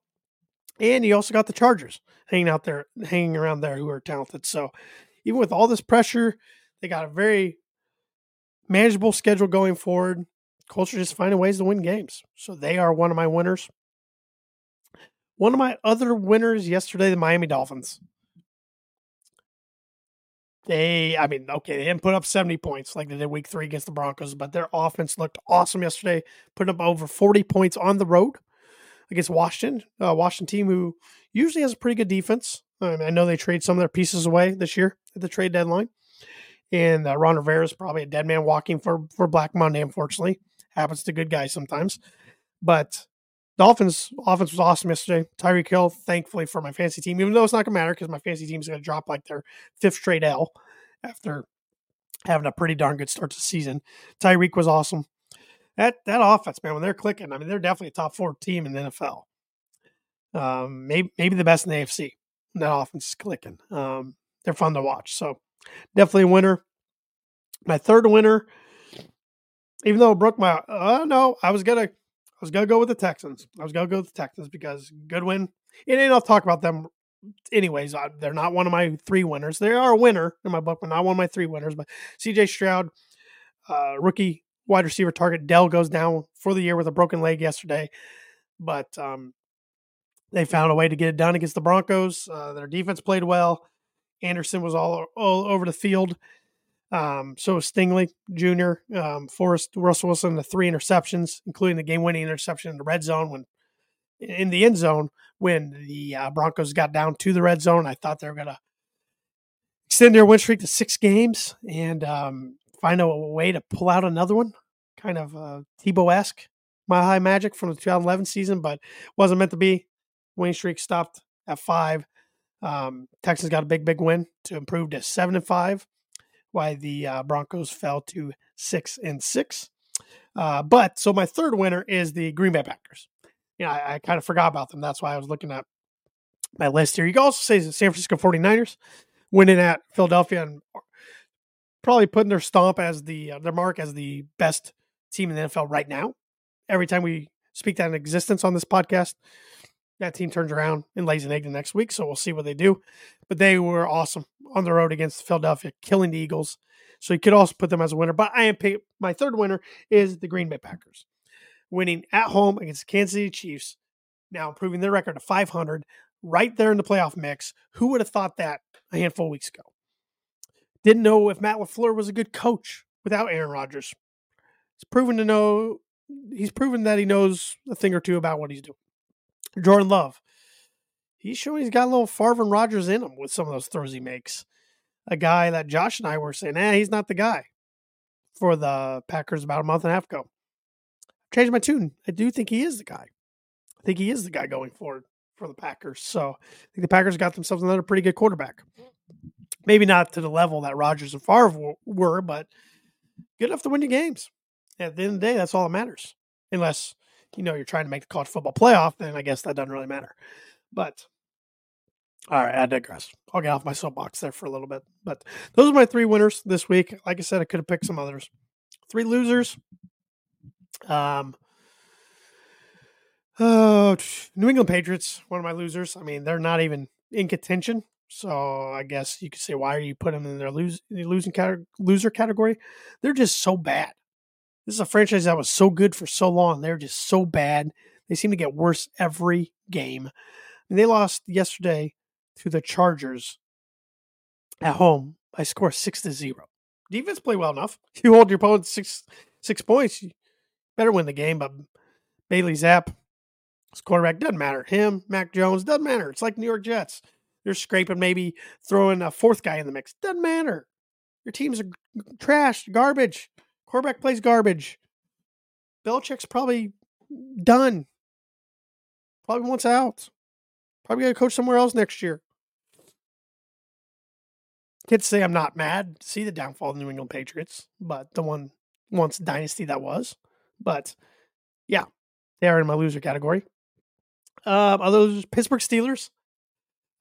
And you also got the Chargers hanging out there, hanging around there, who are talented. So even with all this pressure, they got a very manageable schedule going forward. Culture just finding ways to win games. So they are one of my winners. One of my other winners yesterday, the Miami Dolphins. They, I mean, okay, they didn't put up 70 points like they did week three against the Broncos, but their offense looked awesome yesterday, putting up over 40 points on the road against Washington. Uh, Washington team who usually has a pretty good defense. I, know they trade some of their pieces away this year at the trade deadline. And uh, Ron Rivera is probably a dead man walking for, for Black Monday, unfortunately. Happens to good guys sometimes. But Dolphins offense was awesome yesterday. Tyreek Hill, thankfully for my fantasy team, even though it's not gonna matter because my fantasy team is gonna drop like their fifth straight L after having a pretty darn good start to the season. Tyreek was awesome. That that offense, man, when they're clicking, I mean, they're definitely a top four team in the NFL. Um, maybe maybe the best in the AFC. That offense is clicking. Um, they're fun to watch. So definitely a winner. My third winner, even though it broke my, uh, no, I was gonna was gonna go with the Texans. I was gonna go with the Texans because Goodwin. And I'll talk about them anyways. I, they're not one of my three winners. They are a winner in my book, but not one of my three winners. But C.J. Stroud, uh, rookie wide receiver target. Dell goes down for the year with a broken leg yesterday, but um, they found a way to get it done against the Broncos. Uh, their defense played well. Anderson was all all over the field. Um, so Stingley Jr., um, Forrest Russell Wilson, the three interceptions, including the game-winning interception in the red zone when in the end zone when the uh, Broncos got down to the red zone. I thought they were going to extend their win streak to six games and um, find a way to pull out another one, kind of uh, Tebow esque, my high magic from the 2011 season, but wasn't meant to be. Winning streak stopped at five. Um, Texans got a big, big win to improve to seven and five why the uh, Broncos fell to six and six. Uh, but so my third winner is the Green Bay Packers. Yeah, I, I kind of forgot about them. That's why I was looking at my list here. You can also say the San Francisco 49ers winning at Philadelphia and probably putting their stomp as the uh, their mark as the best team in the NFL right now. Every time we speak that in existence on this podcast, that team turns around and lays an egg the next week. So we'll see what they do. But they were awesome on the road against Philadelphia, killing the Eagles. So you could also put them as a winner. But I am pay- my third winner is the Green Bay Packers, winning at home against the Kansas City Chiefs, now improving their record to 500, right there in the playoff mix. Who would have thought that a handful of weeks ago? Didn't know if Matt LaFleur was a good coach without Aaron Rodgers. He's proven to know. He's proven that he knows a thing or two about what he's doing. Jordan Love. He's showing he's got a little Favre Rodgers in him with some of those throws he makes. A guy that Josh and I were saying, eh, he's not the guy for the Packers about a month and a half ago. Changed my tune. I do think he is the guy. I think he is the guy going forward for the Packers. So I think the Packers got themselves another pretty good quarterback. Maybe not to the level that Rodgers and Favre were, but good enough to win your games. At the end of the day, that's all that matters. Unless you know you're trying to make the college football playoff, then I guess that doesn't really matter. But all right, I digress. I'll get off my soapbox there for a little bit. But those are my three winners this week. Like I said, I could have picked some others. Three losers. Um, oh, New England Patriots, one of my losers. I mean, they're not even in contention. So I guess you could say, why are you putting them in their lose, losing loser category? They're just so bad. This is a franchise that was so good for so long. They're just so bad. They seem to get worse every game. And they lost yesterday to the Chargers at home by score six to zero. Defense play well enough. You hold your opponent six six points, you better win the game. But Bailey Zappe, his quarterback doesn't matter. Him, Mac Jones doesn't matter. It's like New York Jets. They're scraping, maybe throwing a fourth guy in the mix. Doesn't matter. Your teams are trash, garbage. Quarterback plays garbage. Belichick's probably done. Probably wants out. Probably going to coach somewhere else next year. Can't say I'm not mad to see the downfall of the New England Patriots, but the one once dynasty that was. But yeah, they are in my loser category. Um, those Pittsburgh Steelers.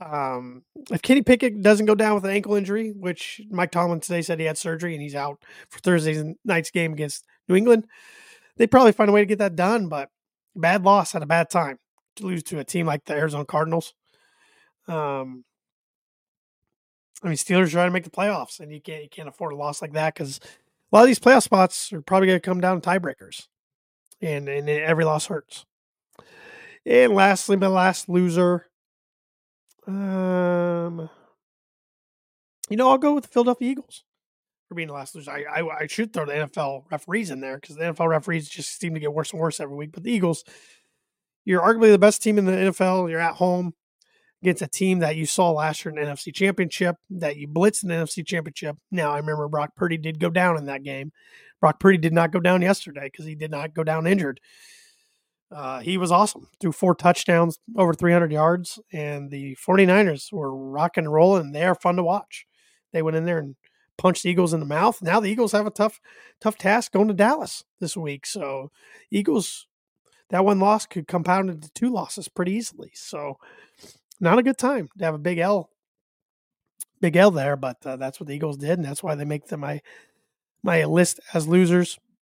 Um, if Kenny Pickett doesn't go down with an ankle injury, which Mike Tomlin today said he had surgery and he's out for Thursday's night's game against New England, they probably find a way to get that done. But bad loss at a bad time to lose to a team like the Arizona Cardinals. Um, I mean, Steelers are trying to make the playoffs, and you can't you can't afford a loss like that because a lot of these playoff spots are probably going to come down to tiebreakers, and and every loss hurts. And lastly, my last loser. Um, you know, I'll go with the Philadelphia Eagles for being the last loser. I I, I should throw the NFL referees in there because the NFL referees just seem to get worse and worse every week. But the Eagles, you're arguably the best team in the NFL. You're at home against a team that you saw last year in the NFC Championship, that you blitzed in the NFC Championship. Now, I remember Brock Purdy did go down in that game. Brock Purdy did not go down yesterday because he did not go down injured. Uh, he was awesome. Threw four touchdowns, over 300 yards, and the 49ers were rocking and rolling. They are fun to watch. They went in there and punched the Eagles in the mouth. Now the Eagles have a tough, tough task going to Dallas this week. So Eagles, that one loss could compound into two losses pretty easily. So not a good time to have a big L, big L there. But uh, that's what the Eagles did, and that's why they make them my my list as losers.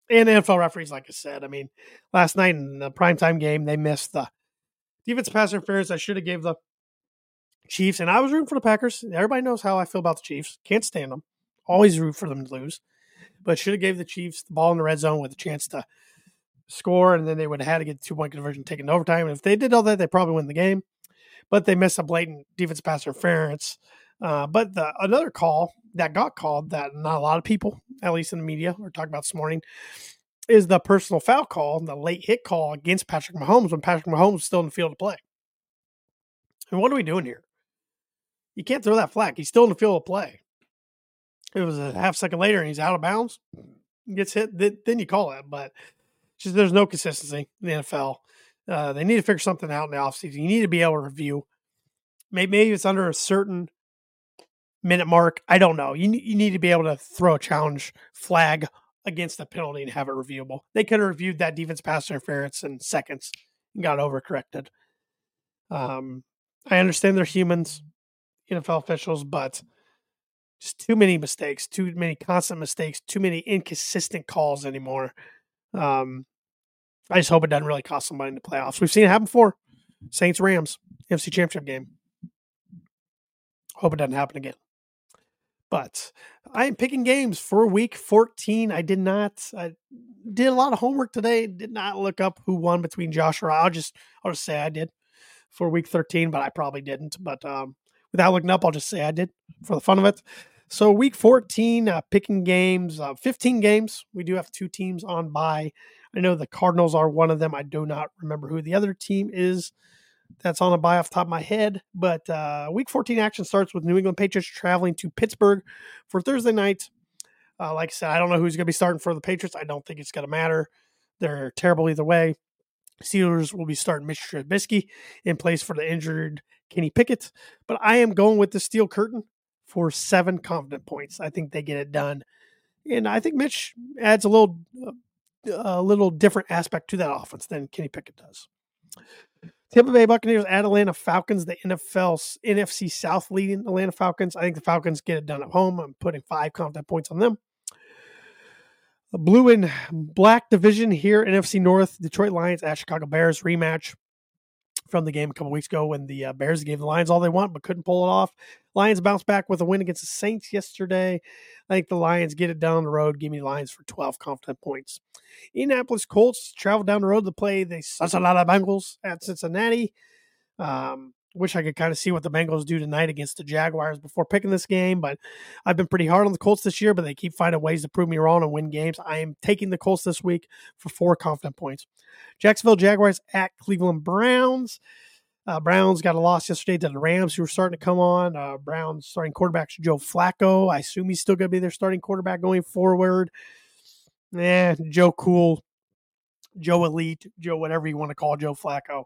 And NFL referees, like I said, I mean, last night in the primetime game, they missed the defense pass interference. I should have gave the Chiefs, and I was rooting for the Packers. Everybody knows how I feel about the Chiefs. Can't stand them. Always root for them to lose. But should have gave the Chiefs the ball in the red zone with a chance to score, and then they would have had to get two point conversion taken overtime. And if they did all that, they probably win the game. But they missed a blatant defense pass interference. Uh, but the another call that got called that not a lot of people, at least in the media, are talking about this morning, is the personal foul call, and the late hit call against Patrick Mahomes when Patrick Mahomes was still in the field to play. And what are we doing here? You can't throw that flag. He's still in the field of play. It was a half second later and he's out of bounds, gets hit, then you call it. But just there's no consistency in the NFL. Uh, they need to figure something out in the offseason. You need to be able to review. Maybe, maybe it's under a certain minute mark. I don't know. You, you need to be able to throw a challenge flag against the penalty and have it reviewable. They could have reviewed that defense pass interference in seconds and got overcorrected. Um, I understand they're humans, NFL officials, but just too many mistakes, too many constant mistakes, too many inconsistent calls anymore. Um, I just hope it doesn't really cost somebody in the playoffs. We've seen it happen before. Saints Rams, NFC Championship game. Hope it doesn't happen again. But I am picking games for week 14. I did not I did a lot of homework today. Did not look up who won between Josh or I'll just I'll just say I did for week 13, but I probably didn't. But um, without looking up, I'll just say I did for the fun of it. So week 14, uh, picking games, uh, 15 games. We do have two teams on by. I know the Cardinals are one of them. I do not remember who the other team is that's on a buy off top of my head. But uh, week 14 action starts with New England Patriots traveling to Pittsburgh for Thursday night. Uh, like I said, I don't know who's going to be starting for the Patriots. I don't think it's going to matter. They're terrible either way. Steelers will be starting Mitch Trubisky in place for the injured Kenny Pickett. But I am going with the Steel Curtain for seven confident points. I think they get it done. And I think Mitch adds a little, a little different aspect to that offense than Kenny Pickett does. Tampa Bay Buccaneers at Atlanta Falcons, the NFL NFC South leading Atlanta Falcons. I think the Falcons get it done at home. I'm putting five confident points on them. A blue and black division here, NFC North, Detroit Lions at Chicago Bears rematch from the game a couple weeks ago when the uh, Bears gave the Lions all they want but couldn't pull it off. Lions bounced back with a win against the Saints yesterday. I think the Lions get it down the road. Give me Lions for 12 confident points. Indianapolis Colts travel down the road to play the Cincinnati Bengals at Cincinnati. Um, wish I could kind of see what the Bengals do tonight against the Jaguars before picking this game, but I've been pretty hard on the Colts this year, but they keep finding ways to prove me wrong and win games. I am taking the Colts this week for four confident points. Jacksonville Jaguars at Cleveland Browns. Uh, Browns got a loss yesterday to the Rams, who are starting to come on. Uh, Browns starting quarterback Joe Flacco. I assume he's still going to be their starting quarterback going forward. Yeah, Joe Cool, Joe Elite, Joe whatever you want to call Joe Flacco.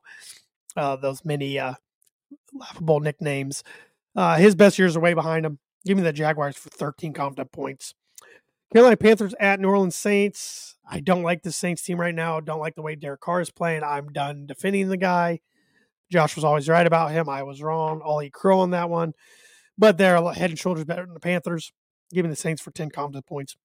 Uh, those many uh, laughable nicknames. Uh, his best years are way behind him. Give me the Jaguars for 13 confident points. Carolina Panthers at New Orleans Saints. I don't like the Saints team right now. Don't like the way Derek Carr is playing. I'm done defending the guy. Josh was always right about him. I was wrong. I'll crow on that one. But they're head and shoulders better than the Panthers. Give me the Saints for 10 confident points.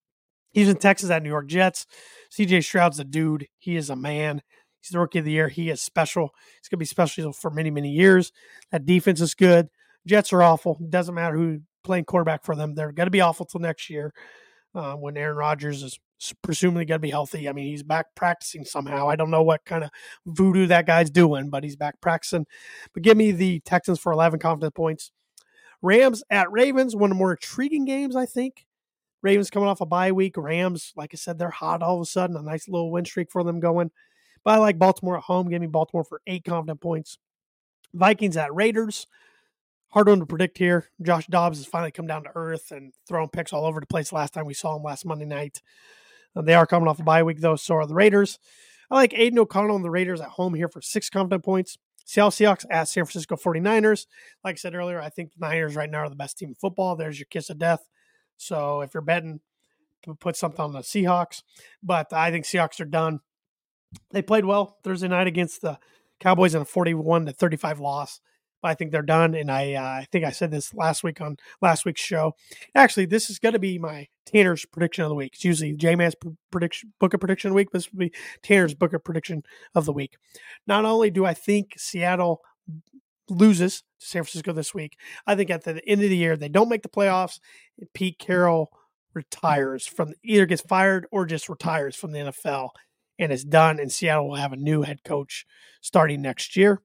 He's in Texas at New York Jets. CJ Stroud's a dude. He is a man. He's the rookie of the year. He is special. He's going to be special for many, many years. That defense is good. Jets are awful. Doesn't matter who playing quarterback for them. They're going to be awful till next year uh, when Aaron Rodgers is presumably going to be healthy. I mean, he's back practicing somehow. I don't know what kind of voodoo that guy's doing, but he's back practicing. But give me the Texans for 11 confidence points. Rams at Ravens, one of the more intriguing games, I think. Ravens coming off a bye week. Rams, like I said, they're hot all of a sudden. A nice little win streak for them going. But I like Baltimore at home. Give me Baltimore for eight confident points. Vikings at Raiders. Hard one to predict here. Josh Dobbs has finally come down to earth and thrown picks all over the place last time we saw him last Monday night. Uh, they are coming off a bye week, though, so are the Raiders. I like Aidan O'Connell and the Raiders at home here for six confident points. Seattle Seahawks at San Francisco 49ers. Like I said earlier, I think the Niners right now are the best team in football. There's your kiss of death. So if you're betting, put something on the Seahawks. But I think Seahawks are done. They played well Thursday night against the Cowboys in a 41 to 35 loss. But I think they're done, and I uh, I think I said this last week on last week's show. Actually, this is going to be my Tanner's prediction of the week. It's usually J Man's prediction book of prediction of the week. This will be Tanner's book of prediction of the week. Not only do I think Seattle loses to San Francisco this week, I think at the end of the year they don't make the playoffs. Pete Carroll retires from either gets fired or just retires from the NFL and it's done. And Seattle will have a new head coach starting next year.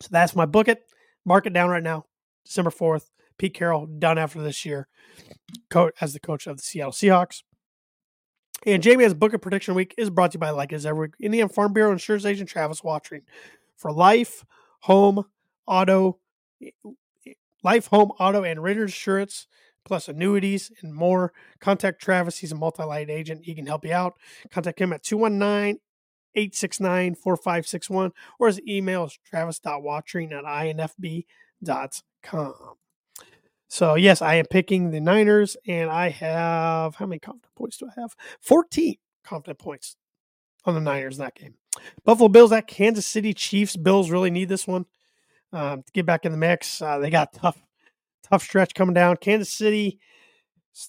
So that's my book it. Mark it down right now. December 4th. Pete Carroll done after this year as the coach of the Seattle Seahawks. And Jamie Book of Prediction Week is brought to you by like as every Indian Farm Bureau insurance agent Travis Wottring for life, home, auto, life, home, auto, and renter insurance, plus annuities and more. Contact Travis. He's a multi-light agent. He can help you out. Contact him at 219 869 4561 or his email is travis.wottring at infb.com. So, yes, I am picking the Niners, and I have how many confident points do I have? 14 confident points on the Niners in that game. Buffalo Bills at Kansas City Chiefs. Bills really need this one um, to get back in the mix. Uh, they got tough, tough stretch coming down. Kansas City,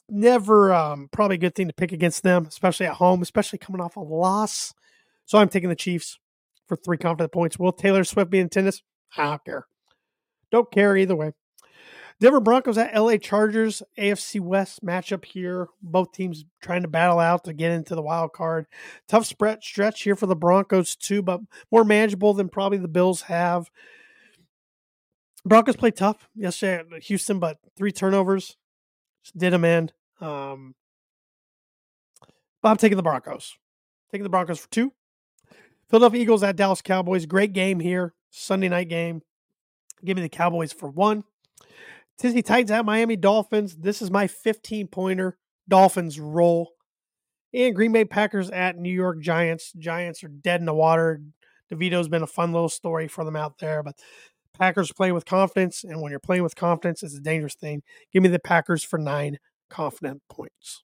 never um, probably a good thing to pick against them, especially at home, especially coming off a loss so I'm taking the Chiefs for three confident points. Will Taylor Swift be in tennis? I don't care. Don't care either way. Denver Broncos at LA Chargers, AFC West matchup here. Both teams trying to battle out to get into the wild card. Tough spread stretch here for the Broncos too, but more manageable than probably the Bills have. Broncos played tough yesterday at Houston, but three turnovers did them in. Um, but I'm taking the Broncos. Taking the Broncos for two. Philadelphia Eagles at Dallas Cowboys. Great game here. Sunday night game. Give me the Cowboys for one. Tennessee Titans at Miami Dolphins. This is my 15 pointer. Dolphins roll. And Green Bay Packers at New York Giants. Giants are dead in the water. DeVito's been a fun little story for them out there, but Packers playing with confidence, and when you're playing with confidence, it's a dangerous thing. Give me the Packers for nine confident points.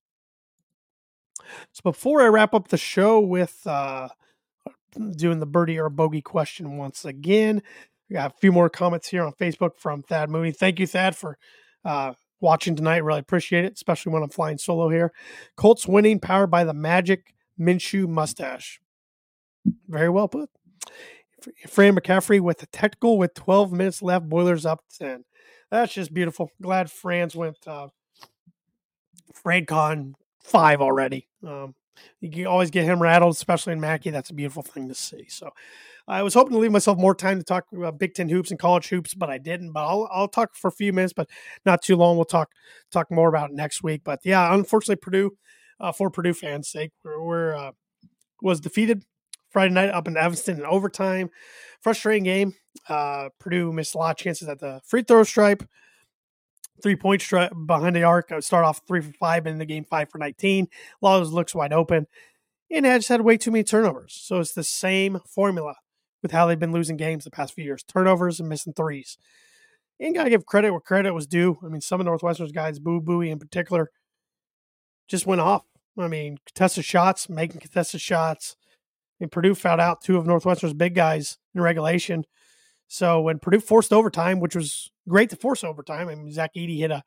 So before I wrap up the show with uh, doing the birdie or bogey question once again. We got a few more comments here on Facebook from Thad Mooney. Thank you, Thad, for uh, watching tonight. Really appreciate it, especially when I'm flying solo here. Colts winning, powered by the magic Minshew mustache. Very well put. Fran McCaffery with the technical with 12 minutes left, Boilers up 10. That's just beautiful. Glad Franz went uh, FranCon 5 already. Um, you can always get him rattled, especially in Mackey. That's a beautiful thing to see. So I was hoping to leave myself more time to talk about Big Ten hoops and college hoops, but I didn't. But I'll, I'll talk for a few minutes, but not too long. We'll talk talk more about next week. But yeah, unfortunately, Purdue, uh, for Purdue fans' sake, we're, we're uh, was defeated Friday night up in Evanston in overtime. Frustrating game. Uh, Purdue missed a lot of chances at the free throw stripe three point stripe behind the arc. I start off three for five in the game, five for 19. A lot of those looks wide open. And I just had way too many turnovers. So it's the same formula. with how they've been losing games the past few years turnovers and missing threes. And got to give credit where credit was due. I mean, some of Northwestern's guys, Boo Buie in particular, just went off. I mean, contested shots, making contested shots. Mean, Purdue fouled out two of Northwestern's big guys in regulation. So when Purdue forced overtime, which was great to force overtime, I mean, Zach Edey hit a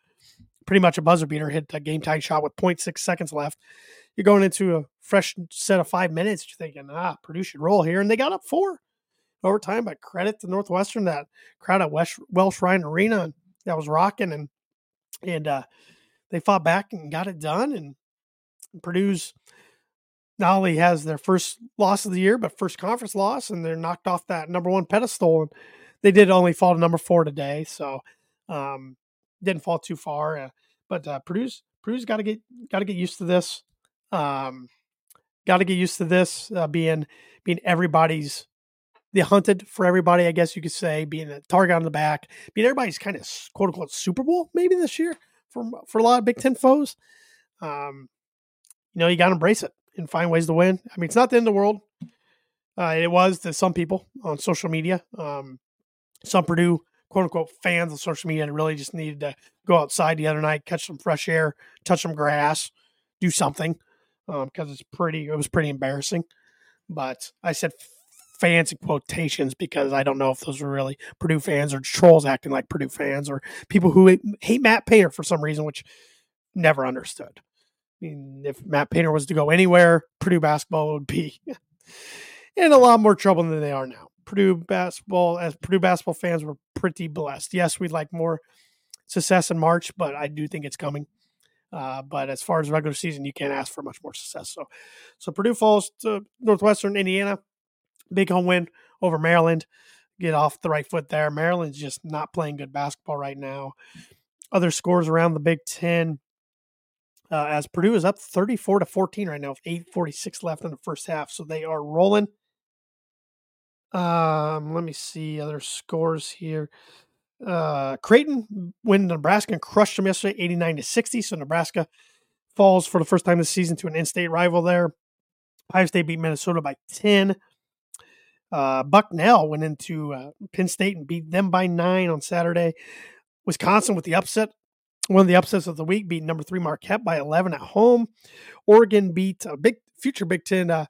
pretty much a buzzer beater, hit a game time shot with 0.6 seconds left. You're going into a fresh set of five minutes. You're thinking, ah, Purdue should roll here. And they got up four overtime, but credit to Northwestern, that crowd at West, Welsh Ryan Arena that was rocking. And, and, uh, they fought back and got it done. And Purdue's not only has their first loss of the year, but first conference loss, and they're knocked off that number one pedestal. And they did only fall to number four today, so um, didn't fall too far. Uh, but uh, Purdue's Purdue's got to get got to get used to this. Um, got to get used to this uh, being being everybody's the hunted for everybody, I guess you could say, being a target on the back, being everybody's kind of quote unquote Super Bowl maybe this year for for a lot of Big Ten foes. Um, you know, you got to embrace it and find ways to win. I mean, it's not the end of the world. Uh, it was to some people on social media. Um, some Purdue quote unquote fans on social media and really just needed to go outside the other night, catch some fresh air, touch some grass, do something because um, it's pretty. It was pretty embarrassing. But I said fans in quotations because I don't know if those were really Purdue fans or trolls acting like Purdue fans or people who hate Matt Painter for some reason, which never understood. Mean, if Matt Painter was to go anywhere, Purdue basketball would be in a lot more trouble than they are now. Purdue basketball, as Purdue basketball fans, we're pretty blessed. Yes, we'd like more success in March, but I do think it's coming. Uh, but as far as regular season, you can't ask for much more success. So, so Purdue falls to Northwestern Indiana, big home win over Maryland. Get off the right foot there. Maryland's just not playing good basketball right now. Other scores around the Big Ten uh, as Purdue is up 34 to 14 right now, with 8:46 left in the first half. So they are rolling. Um, let me see other scores here. Uh, Creighton win Nebraska and crushed them yesterday, 89 to 60. So Nebraska falls for the first time this season to an in-state rival there. Ohio State beat Minnesota by 10. Uh, Bucknell went into uh, Penn State and beat them by nine on Saturday. Wisconsin with the upset one of the upsets of the week beat number three Marquette by 11 at home. Oregon beat a big future Big Ten uh,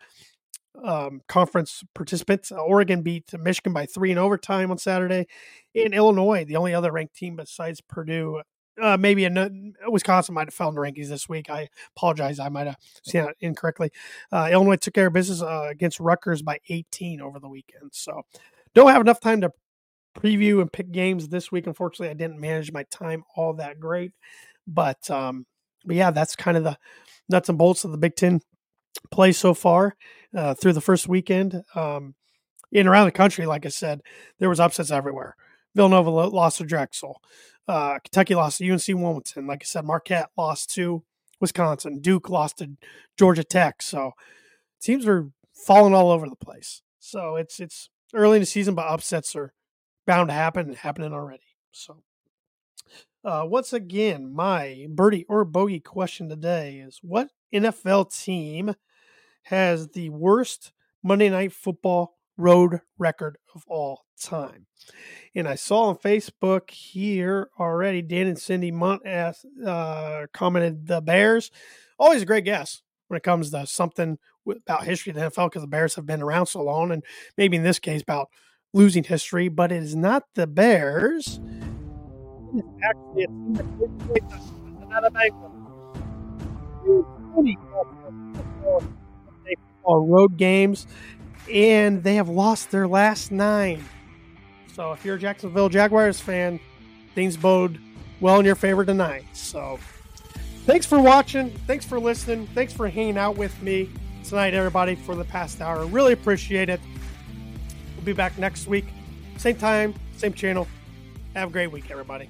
um, conference participants. Uh, Oregon beat Michigan by three in overtime on Saturday. In Illinois, the only other ranked team besides Purdue, uh, maybe in, Wisconsin might have fell in the rankings this week. I apologize. I might have seen it incorrectly. Uh, Illinois took care of business uh, against Rutgers by 18 over the weekend. So don't have enough time to preview and pick games this week. Unfortunately, I didn't manage my time all that great, but um, but yeah, that's kind of the nuts and bolts of the Big Ten play so far uh, through the first weekend. Um, in around the country, like I said, there was upsets everywhere. Villanova lost to Drexel. Uh, Kentucky lost to UNC Wilmington. Like I said, Marquette lost to Wisconsin. Duke lost to Georgia Tech. So teams are falling all over the place. So it's it's early in the season, but upsets are bound to happen happening already. So, uh, once again, my birdie or bogey question today is what NFL team has the worst Monday Night Football road record of all time? And I saw on Facebook here already, Dan and Cindy Munt asked, uh, commented the Bears. Always a great guess when it comes to something about history of the NFL because the Bears have been around so long, and maybe in this case about losing history, but it is not the Bears. It's actually a road games, and they have lost their last nine. So if you're a Jacksonville Jaguars fan, things bode well in your favor tonight. So thanks for watching. Thanks for listening. Thanks for hanging out with me tonight, everybody, for the past hour. Really appreciate it. We'll be back next week. Same time, same channel. Have a great week, everybody.